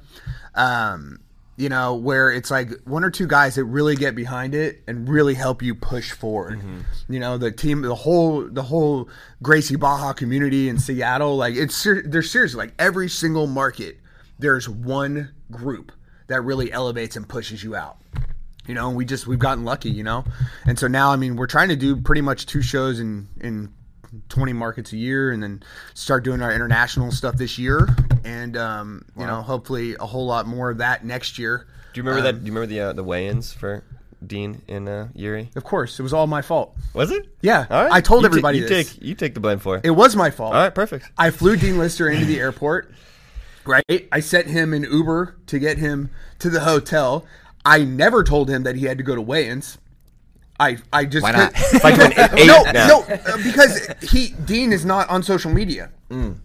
C: Um, you know, where it's like one or two guys that really get behind it and really help you push forward. Mm-hmm. You know, the team, the whole, the whole Gracie Barra community in Seattle, like it's, they're seriously like every single market, there's one group that really elevates and pushes you out. You know, and we just we've gotten lucky, you know, and so now I mean we're trying to do pretty much two shows in in 20 markets a year and then start doing our international stuff this year and um, you know hopefully a whole lot more of that next year
A: Do you remember that? Do you remember the uh, the weigh-ins for Dean in uh, Yuri?
C: of course it was all my fault
A: Was it?
C: Yeah,
A: All right.
C: I told
A: You
C: everybody
A: you
C: this.
A: take you take the blame for it.
C: it was my fault
A: All right, perfect.
C: I flew Dean Lister into the airport. Right, I sent him an Uber to get him to the hotel. I never told him that he had to go to weigh-ins. I I just
B: Why not?
A: Fight to win eight
C: no
A: now.
C: no uh, because he Dean is not on social media.
A: Mm.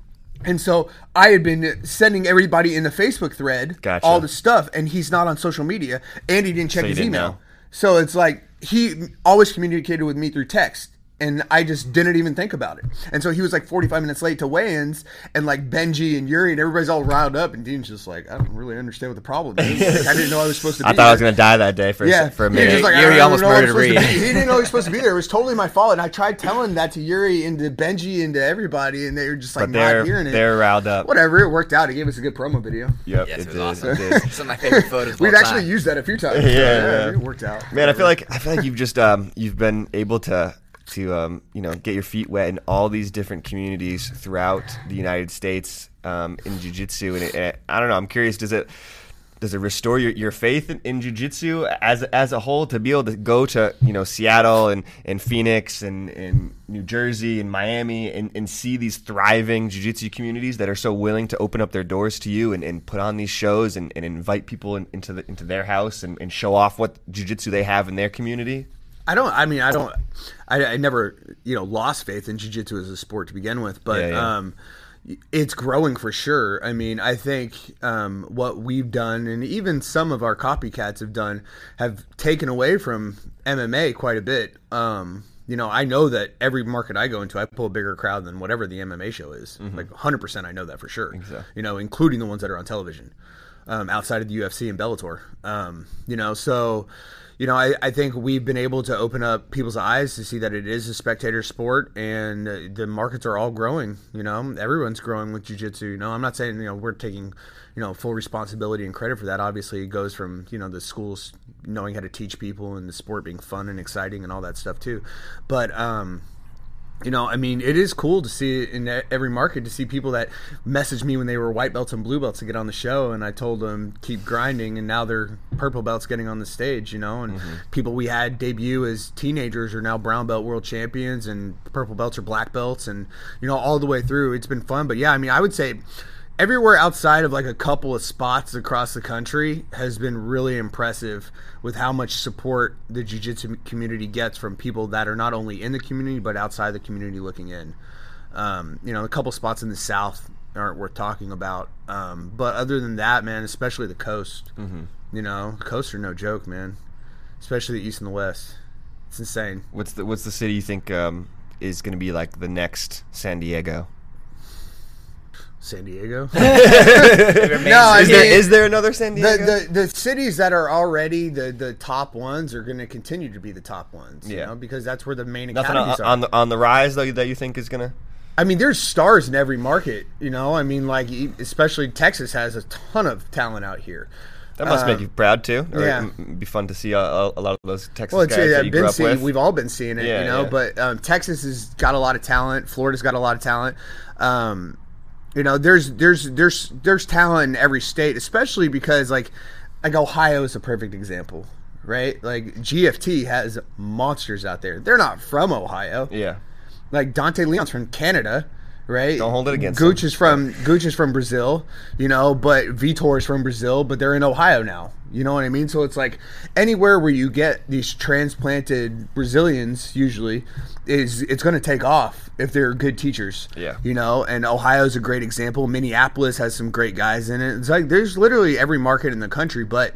C: And so I had been sending everybody in the Facebook thread
A: Gotcha.
C: all the stuff, and he's not on social media, and he didn't check
A: So
C: his
A: didn't
C: email.
A: know.
C: So it's like he always communicated with me through text. And I just didn't even think about it. And so he was like 45 minutes late to weigh-ins, and like Benji and Yuri and everybody's all riled up, and Dean's just like, I don't really understand what the problem is. Like, I didn't know I was supposed to. be
A: I thought I was gonna die that day for
C: Yeah,
A: a, for a
C: He
A: minute.
C: just like,
B: Yuri almost
C: know what I'm
B: murdered
C: supposed Reid. He didn't know he was supposed to be there. It was totally my fault. And I tried telling that to Yuri and to Benji and to everybody, and they were just like
A: but they're
C: not hearing it.
A: they're riled up.
C: Whatever, it worked out. He gave us a good promo video.
A: Yep,
B: Yes,
A: it,
B: it was
A: did.
B: awesome.
A: It did.
B: Some of my favorite photos.
C: We've actually
B: time.
C: used that a few times.
A: Yeah, yeah.
C: it worked out.
A: Man, I feel like I feel like you've just um you've been able to to um, you know get your feet wet in all these different communities throughout the United States um, in jiu-jitsu. And, it, and it, I don't know I'm curious does it does it restore your, your faith in, in jiu-jitsu as as a whole to be able to go to you know Seattle and, and Phoenix and, and New Jersey and Miami and, and see these thriving jiu-jitsu communities that are so willing to open up their doors to you and, and put on these shows and, and invite people in, into the, into their house and, and show off what jiu-jitsu they have in their community
C: I don't. I mean, I don't. I, I never, you know, lost faith in jiu-jitsu as a sport to begin with, but
A: Yeah, yeah.
C: um, it's growing for sure. I mean, I think um, what we've done, and even some of our copycats have done, have taken away from MMA quite a bit. Um, you know, I know that every market I go into, I pull a bigger crowd than whatever the MMA show is. Like 100%, I know that for sure.
A: so.
C: You know, including the ones that are on television um, outside of the UFC and Bellator. Um, you know, so you know, I, I think we've been able to open up people's eyes to see that it is a spectator sport, and uh, the markets are all growing. You know, everyone's growing with jujitsu. You know, I'm not saying you know we're taking you know full responsibility and credit for that. Obviously, it goes from you know the schools knowing how to teach people and the sport being fun and exciting and all that stuff too. But um, you know, I mean, it is cool to see in every market to see people that messaged me when they were white belts and blue belts to get on the show, and I told them keep grinding, and now they're purple belts getting on the stage, you know, and mm-hmm. people we had debut as teenagers are now brown belt world champions, and purple belts are black belts, and you know, all the way through, it's been fun. But yeah, I mean, I would say everywhere outside of like a couple of spots across the country has been really impressive with how much support the jiu-jitsu community gets from people that are not only in the community but outside the community looking in. Um, you know a couple spots in the south aren't worth talking about um, but other than that man especially the coast you know coasts are no joke man especially the east and the west. It's insane.
A: What's the what's the city you think um, is going to be like the next San Diego
C: san diego
B: no,
C: I
A: is there
C: mean-
A: is there another San Diego
C: the, the the cities that are already the the top ones are going to continue to be the top ones. You
A: Yeah.
C: know, because that's where the main
A: Nothing
C: academies
A: on,
C: are.
A: on the on the rise though that you think is gonna.
C: I mean, there's stars in every market. You know, I mean, like e- especially Texas has a ton of talent out here.
A: That must make
C: Um,
A: you proud too. Or
C: yeah.
A: it'd be fun to see a, a, a lot of those Texas
C: Well, it's,
A: guys that you
C: been
A: grew up
C: seeing.
A: with.
C: We've all been seeing it,
A: Yeah,
C: you know.
A: yeah.
C: But um, Texas has got a lot of talent. Florida's got a lot of talent. Um, you know, there's there's there's there's talent in every state, especially because like like Ohio is a perfect example, right? Like GFT has monsters out there. They're not from Ohio.
A: yeah,
C: Like Dante Leon's from Canada, right?
A: Don't hold it against
C: Gooch
A: him.
C: is from Gooch is from Brazil, you know, but Vitor is from Brazil, but they're in Ohio now. You know what I mean? So it's like anywhere where you get these transplanted Brazilians, usually, is it's going to take off if they're good teachers.
A: Yeah.
C: You know, and Ohio's a great example. Minneapolis has some great guys in it. It's like there's literally every market in the country, but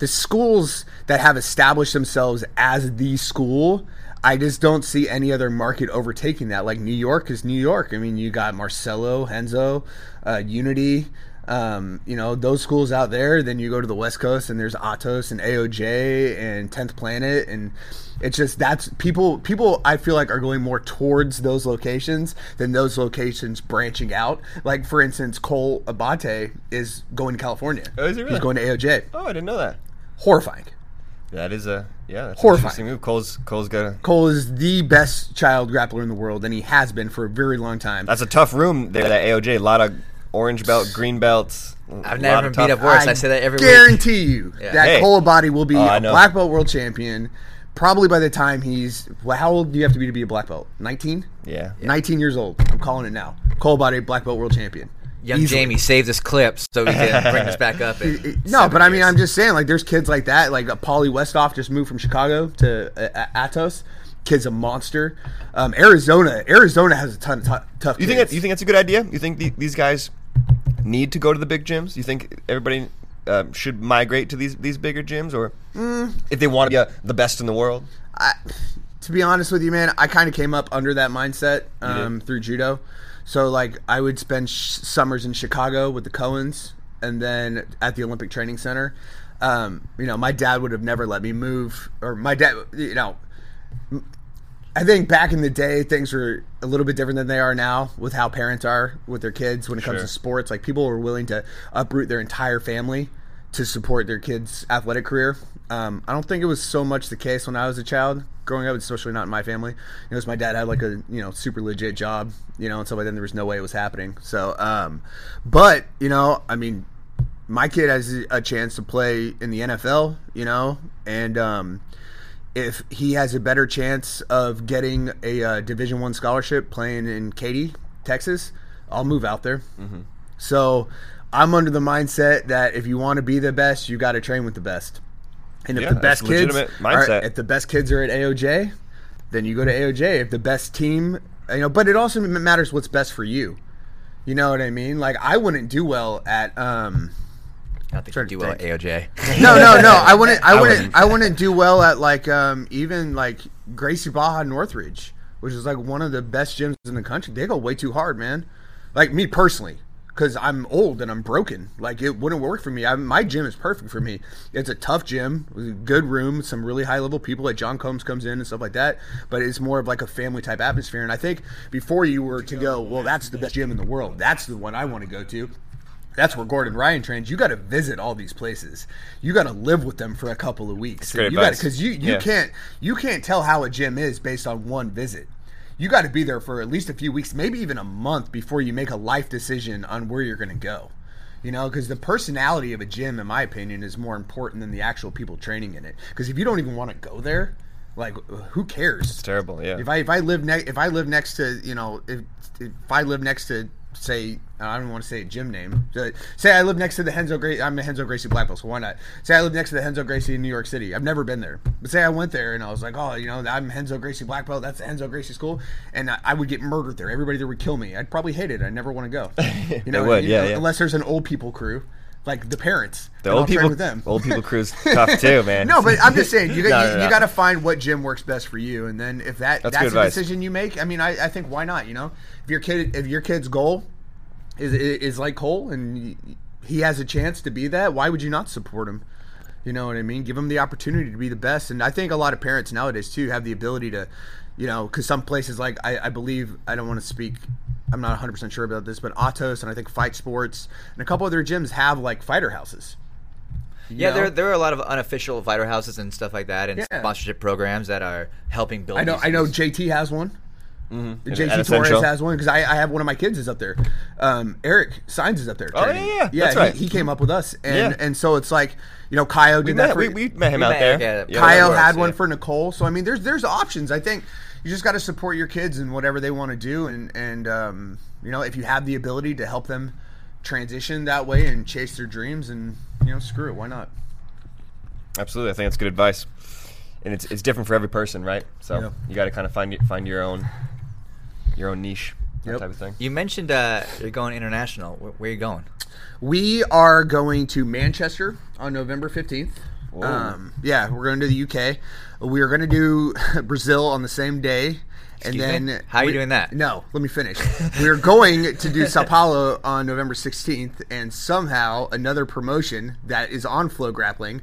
C: the schools that have established themselves as the school, I just don't see any other market overtaking that. Like New York is New York. I mean, you got Marcelo, Renzo, uh, Unity. Um, you know those schools out there. Then you go to the West Coast, and there's Atos and AOJ and Tenth Planet, and it's just that's people. People I feel like are going more towards those locations than those locations branching out. Like for instance, Cole Abate is going to California.
A: Oh, is he really?
C: He's going to AOJ
A: Oh, I didn't know that.
C: horrifying.
A: That is a yeah. That's
C: Horrifying.
A: An move. Cole's Cole's got a.
C: Cole is the best child grappler in the world, and he has been for a very long time.
A: That's a tough room there. That AOJ. A lot of orange belt, green belts.
B: I've never been beat up
A: worse.
B: worse. I say that every week.
C: guarantee you
B: Yeah.
C: that
A: Hey.
C: Cole Abate will be
A: Oh, I
C: a
A: know.
C: black belt world champion. Probably by the time he's well, how old do you have to be to be a black belt? Nineteen.
A: Yeah.
C: 19 years old. I'm calling it now. Cole Abate black belt world champion.
B: Young
C: Easily.
B: Jamie saved this clip so we can bring this back up.
C: No, but I mean,
B: years.
C: I'm just saying, like, there's kids like that. Like, uh, Paulie Westhoff just moved from Chicago to uh, Atos. Kid's a monster. Um, Arizona, Arizona has a ton of t- tough.
A: You think
C: kids.
A: that, you think that's a good idea? You think the, these guys need to go to the big gyms? You think everybody uh, should migrate to these these bigger gyms, or
C: Mm.
A: if they want to be uh, the best in the world?
C: I, to be honest with you, man, I kind of came up under that mindset um, through judo. So like, I would spend sh- summers in Chicago with the Cohens, and then at the Olympic Training Center. Um, you know, my dad would have never let me move, or my dad, you know. I think back in the day, things were a little bit different than they are now with how parents are with their kids when it comes
A: Sure.
C: to sports. Like people were willing to uproot their entire family to support their kids' athletic career. Um, I don't think it was so much the case when I was a child growing up, especially not in my family. You know, 'cause my dad had like a you know super legit job, you know, and so that. And there was no way it was happening. So, um, but you know, I mean, my kid has a chance to play in the NFL, you know, and um, if he has a better chance of getting a uh, Division One scholarship playing in Katy, Texas, I'll move out there. So I'm under the mindset that if you want to be the best, you got to train with the best. And if
A: Yeah,
C: the best kids, are, if the best kids are at AOJ, then you go to AOJ. If the best team, you know, but it also matters what's best for you. You know what I mean? Like I wouldn't do well at. um
B: I don't think you
C: to
B: do well at. AOJ.
C: no, no, no. I wouldn't. I,
A: I
C: wouldn't,
A: wouldn't.
C: I wouldn't do well at like um, even like Gracie Barra Northridge, which is like one of the best gyms in the country. They go way too hard, man. Like me personally, because I'm old and I'm broken. Like it wouldn't work for me. I, my gym is perfect for me. It's a tough gym, with a good room, some really high level people. Like John Combs comes in and stuff like that. But it's more of like a family type atmosphere. And I think before you were to go, well, that's the best gym in the world. That's the one I want to go to that's where Gordon Ryan trains. You got to visit all these places. You got to live with them for a couple of weeks. you got because you you
A: Yeah.
C: can't you can't tell how a gym is based on one visit. You got to be there for at least a few weeks, maybe even a month before you make a life decision on where you're going to go. You know, because the personality of a gym, in my opinion, is more important than the actual people training in it. Because if you don't even want to go there, like who cares?
A: It's terrible. Yeah.
C: If I if I live next if I live next to you know if if I live next to say I don't even want to say a gym name. Say I live next to the Renzo Gracie. I'm a Renzo Gracie Black Belt, so why not? Say I live next to the Renzo Gracie in New York City. I've never been there, but say I went there and I was like, oh, you know, I'm Renzo Gracie Black Belt. That's the Renzo Gracie school, and I, I would get murdered there. Everybody there would kill me. I'd probably hate it. I never want to go. You know,
A: would,
C: you
A: yeah,
C: know,
A: yeah.
C: Unless there's an old people crew, like the parents.
A: the old people,
C: with them.
A: old people crew's tough too, man.
C: No, but I'm just saying you, got,
A: No,
C: you,
A: no,
C: you got to find what gym works best for you, and then if that
A: That's
C: that's, the
A: advice.
C: decision you make, I mean, I, I think why not? You know, if your kid if your kid's goal is is like Cole and he has a chance to be that, why would you not support him? You know what I mean? Give him the opportunity to be the best, and I think a lot of parents nowadays too have the ability to, you know, because some places like I, I believe I don't want to speak. I'm not 100 percent sure about this, but Atos and I think Fight Sports and a couple other gyms have like fighter houses.
B: Yeah,
C: know?
B: there there are a lot of unofficial fighter houses and stuff like that, and
C: Yeah.
B: sponsorship programs that are helping build.
C: I know. I know. JT has one.
A: And
C: JT
A: at
C: Torres has one because I, I have one of my kids is up there. Um, Eric Signs is up there.
A: Oh, yeah, yeah,
C: yeah.
A: that's
C: he,
A: right.
C: he came up with us, and
A: Yeah.
C: and so it's like you know, Kyle
A: We
C: did
A: met,
C: that. For,
A: we, we met him
B: We
A: out
B: met
A: there. Yeah,
C: Kyle
B: Works,
C: had one
B: yeah.
C: for Nicole. So I mean, there's there's options. I think you just got to support your kids and whatever they want to do, and and um, you know, if you have the ability to help them transition that way and chase their dreams, and you know, screw it, why not?
A: Absolutely, I think that's good advice, and it's it's different for every person, right? So
C: Yeah.
A: you got to kind of find y- find your own your own niche, that
C: Yep.
A: type of thing.
B: You mentioned uh, you're going international. Where, where are you going?
C: We are going to Manchester on November 15th. Um, yeah, we're going to the UK. We are going to do Brazil on the same day. And
B: Excuse
C: then
B: me? How are you
C: we-
B: doing that?
C: No, let me finish. we are going to do Sao Paulo on November 16th, and somehow another promotion that is on FloGrappling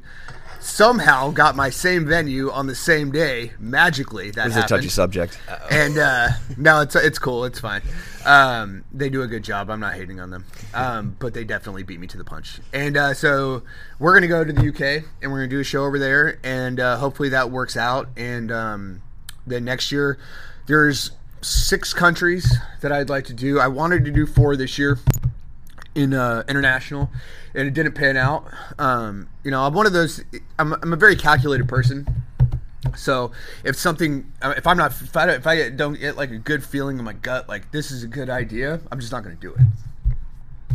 C: somehow got my same venue on the same day magically. That
A: This is a touchy subject.
C: and uh, no, it's it's cool. It's fine. Um, they do a good job. I'm not hating on them, um, but they definitely beat me to the punch. And uh, so we're gonna go to the UK and we're gonna do a show over there, and uh, hopefully that works out. And um, then next year, there's six countries that I'd like to do. I wanted to do four this year in uh, international, and it didn't pan out. Um, you know, I'm one of those. I'm, I'm a very calculated person. So if something, uh, if I'm not, if I, if I don't get like a good feeling in my gut, like this is a good idea, I'm just not going to do it.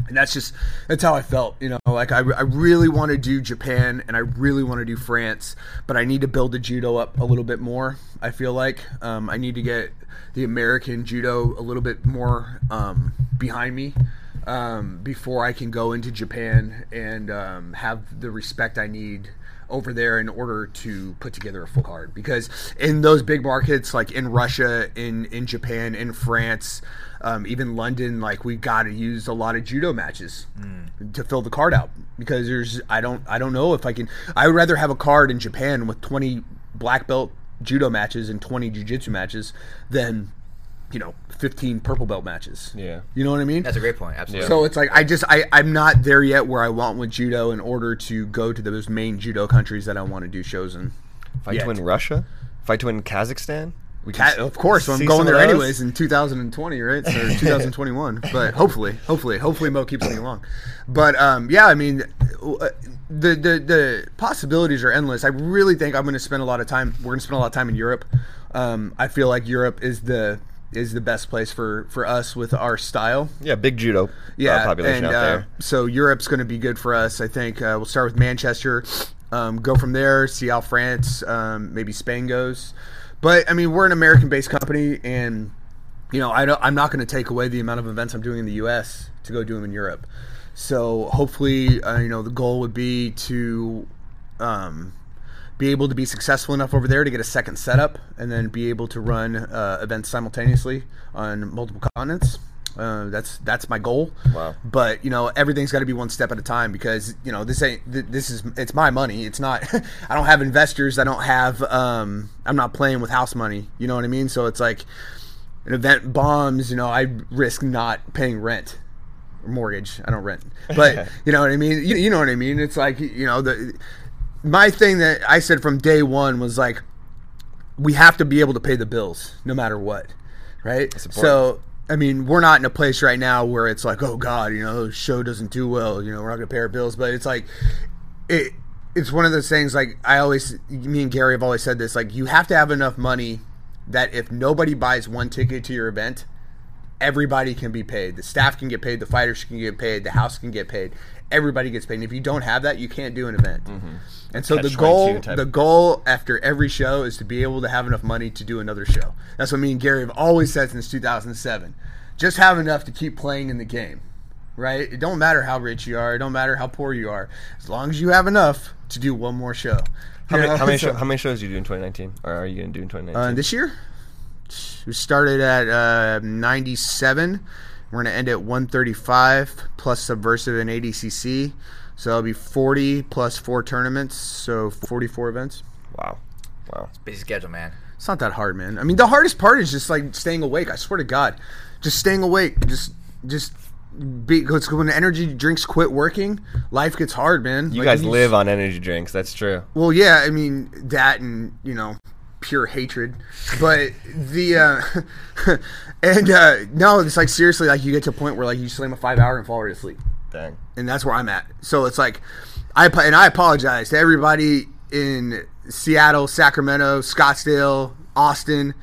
C: And that's just that's how I felt, you know. Like I, I really want to do Japan and I really want to do France, but I need to build the judo up a little bit more. I feel like um, I need to get the American judo a little bit more um, behind me um, before I can go into Japan and um, have the respect I need over there in order to put together a full card. Because in those big markets, like in Russia, in in Japan, in France, um, even London, like we got to use a lot of judo matches to fill the card out. Because there's, I don't, I don't know if I can. I would rather have a card in Japan with 20 black belt judo matches and 20 jiu-jitsu matches than you know, 15 purple belt matches.
A: Yeah.
C: You know what I mean?
B: That's a great point. Absolutely.
C: So it's like I just I I'm not there yet where I want with judo in order to go to those main judo countries that I want to do shows in.
A: Fight
C: yet.
A: to win Russia. Fight to win Kazakhstan. We
C: Ca- of course, I'm going there anyways in 2020, right? Or 2021. but hopefully, hopefully, hopefully Mo keeps me along. But um, yeah, I mean, the the the possibilities are endless. I really think I'm going to spend a lot of time. We're going to spend a lot of time in Europe. Um, I feel like Europe is the is the best place for for us with our style.
A: Yeah, big judo. uh,
C: Yeah,
A: population
C: and
A: out
C: uh,
A: there.
C: so Europe's going to be good for us. I think uh, we'll start with Manchester, um, go from there, see how France, um, maybe Spain goes. But I mean, we're an American-based company, and you know, I don't, I'm not going to take away the amount of events I'm doing in the U.S. to go do them in Europe. So hopefully, uh, you know, the goal would be to um, be able to be successful enough over there to get a second setup, and then be able to run uh, events simultaneously on multiple continents. Uh, that's that's my goal.
A: Wow.
C: But you know, everything's got to be one step at a time because you know this ain't th- this is it's my money. It's not. I don't have investors. I don't have. Um, I'm not playing with house money. You know what I mean? So it's like an event bombs. You know, I risk not paying rent or mortgage. I don't rent, but you know what I mean. You, you know what I mean? It's like you know the my thing that I said from day one was like we have to be able to pay the bills no matter what, right? So I mean, we're not in a place right now where it's like, oh God, you know, the show doesn't do well, you know, we're not gonna pay our bills, but it's like it. It's one of those things. Like I always, me and Gary have always said this. Like you have to have enough money that if nobody buys one ticket to your event, everybody can be paid. The staff can get paid. The fighters can get paid. The house can get paid. Everybody gets paid. And if you don't have that, you can't do an event. And so the
A: Catch-22
C: goal, the goal after every show is to be able to have enough money to do another show. That's what me and Gary have always said since 2007. Just have enough to keep playing in the game, right? It don't matter how rich you are. It don't matter how poor you are. As long as you have enough to do one more show.
A: How many, how, many show, how many shows do you do in 2019? Or are you going to do in 2019?
C: uh, this year, we started at uh, 97. We're going to end at 135 plus Subversive and ADCC. So that'll be 40 plus four tournaments. So 44 events.
A: wow. Wow.
B: It's busy schedule, man.
C: It's not that hard, man. I mean, the hardest part is just like staying awake. I swear to God, just staying awake. Just, just be because when energy drinks quit working, life gets hard, man.
A: You
C: Like,
A: guys
C: when
A: live on energy drinks. That's true.
C: Well, yeah, I mean that, and you know, pure hatred. But the uh, and uh, no, it's like seriously, like you get to a point where like you slam a five hour and fall right asleep,
A: Dang.
C: and that's where I'm at. So it's like, I and I apologize to everybody in Seattle, Sacramento, Scottsdale, Austin.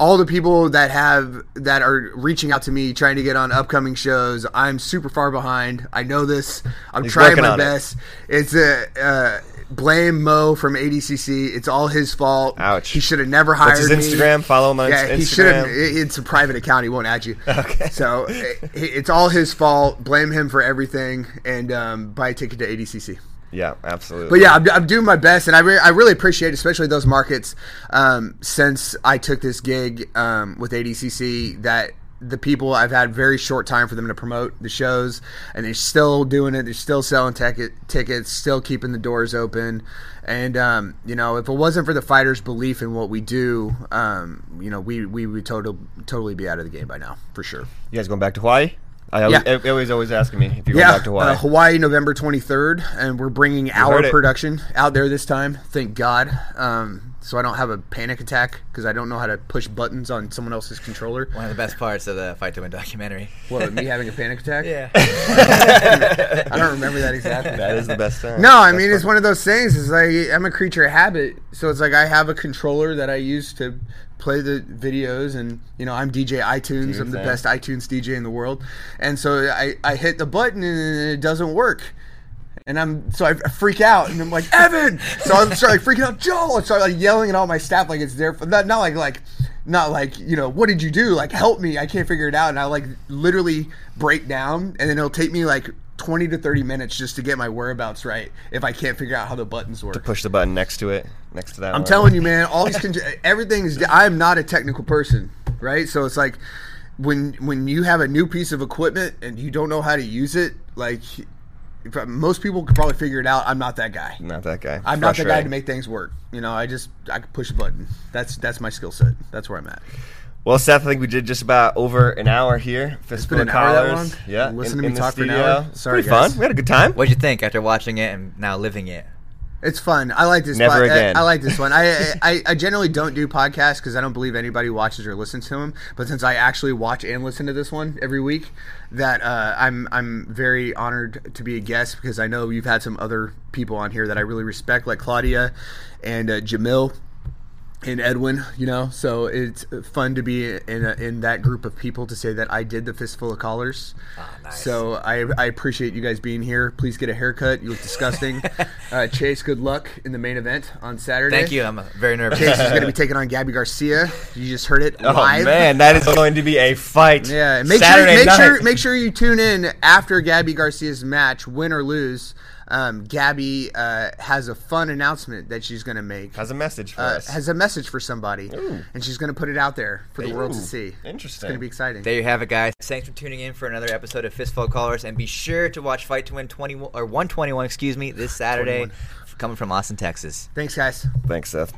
C: All the people that have that are reaching out to me trying to get on upcoming shows, I'm super far behind. I know this. I'm
A: He's
C: trying my
A: on it.
C: best. It's a uh, blame Mo from ADCC. It's all his fault.
A: Ouch.
C: He should have never hired
A: What's his
C: me.
A: Instagram? Follow him on
C: Yeah, he should have.
A: Instagram.
C: It's a private account. He won't add you.
A: Okay.
C: So it's all his fault. Blame him for everything, and um, buy a ticket to ADCC.
A: Yeah, absolutely.
C: But yeah, I'm, I'm doing my best, and I, re- I really appreciate, especially those markets, um, since I took this gig um, with ADCC, that the people I've had very short time for them to promote the shows, and they're still doing it. They're still selling ticket tickets, still keeping the doors open. And um, you know, if it wasn't for the fighters' belief in what we do, um, you know, we we would total, totally be out of the game by now, for sure.
A: you guys going back to Hawaii? I
C: Yeah.
A: always, always always asking me if you're
C: Yeah,
A: going back to Hawaii.
C: Uh, Hawaii, November 23rd, and we're bringing
A: heard
C: our production out there this time. Thank God. Um, so I don't have a panic attack because I don't know how to push buttons on someone else's controller.
B: One of the best parts of the Fight to Win documentary.
C: What, me having a panic attack?
B: Yeah.
C: I don't remember that exactly.
A: that is the best time.
C: No, I
A: Best
C: mean
A: part.
C: it's one of those things. It's like I'm a creature of habit, so it's like I have a controller that I use to play the videos, and you know I'm DJ iTunes.
A: your
C: I'm the
A: thing.
C: best iTunes DJ in the world, and so I I hit the button and it doesn't work. And I'm so I freak out and I'm like Evan. So I start like freaking out, Joel. I start like yelling at all my staff like it's there for not not like like not like you know what did you do like help me I can't figure it out and I like literally break down and then it'll take me like 20 to 30 minutes just to get my whereabouts right if I can't figure out how the buttons work.
A: To push the button next to it, next to that.
C: I'm
A: one.
C: telling you, man, all these con- everything is. I'm not a technical person, right? So it's like when when you have a new piece of equipment and you don't know how to use it, like most people could probably figure it out. I'm not that guy.
A: Not that guy.
C: I'm not the guy to make things work. You know, I just I can push a button. That's that's my skill set. That's where I'm at.
A: Well, Seth, I think we did just about over an hour here. Fistful
C: been
A: of
C: an hour that long?
A: Yeah,
C: Listen
A: in-
C: to me
A: in the
C: talk for an
A: studio.
C: hour?
A: It's
C: Sorry,
A: pretty
C: guys.
A: fun. We had a good time.
B: What'd you think after watching it and now living it?
C: It's fun. I like this.
A: Never
C: pod- I-
A: again.
C: I, like this one. I, I I generally don't do podcasts because I don't believe anybody watches or listens to them. But since I actually watch and listen to this one every week, that uh, I'm I'm very honored to be a guest because I know you've had some other people on here that I really respect, like Claudia and uh, Jamil and Edwin, you know, so it's fun to be in a, in that group of people to say that I did the fistful of collars.
B: Ah, nice.
C: So I, I appreciate you guys being here. Please get a haircut. You look disgusting. uh, Chase, good luck in the main event on Saturday.
B: Thank you. I'm very nervous.
C: Chase is going to be taking on Gabi Garcia. You just heard it
A: Oh
C: live.
A: man, that is going to be a fight.
C: Yeah, make
A: Saturday
C: sure make
A: night.
C: sure make sure you tune in after Gabi Garcia's match, win or lose. Um, Gabi uh, has a fun announcement that she's going to make.
A: has a message for
C: uh,
A: us.
C: has a message for somebody, and she's going to put it out there for the world to see.
A: interesting.
C: It's going to be exciting.
B: There you have it, guys. Thanks for tuning in for another episode of Fistful Collars, and be sure to watch Fight to Win 21 or 121, excuse me, this Saturday, coming from Austin, Texas.
C: Thanks, guys.
A: Thanks, Seth.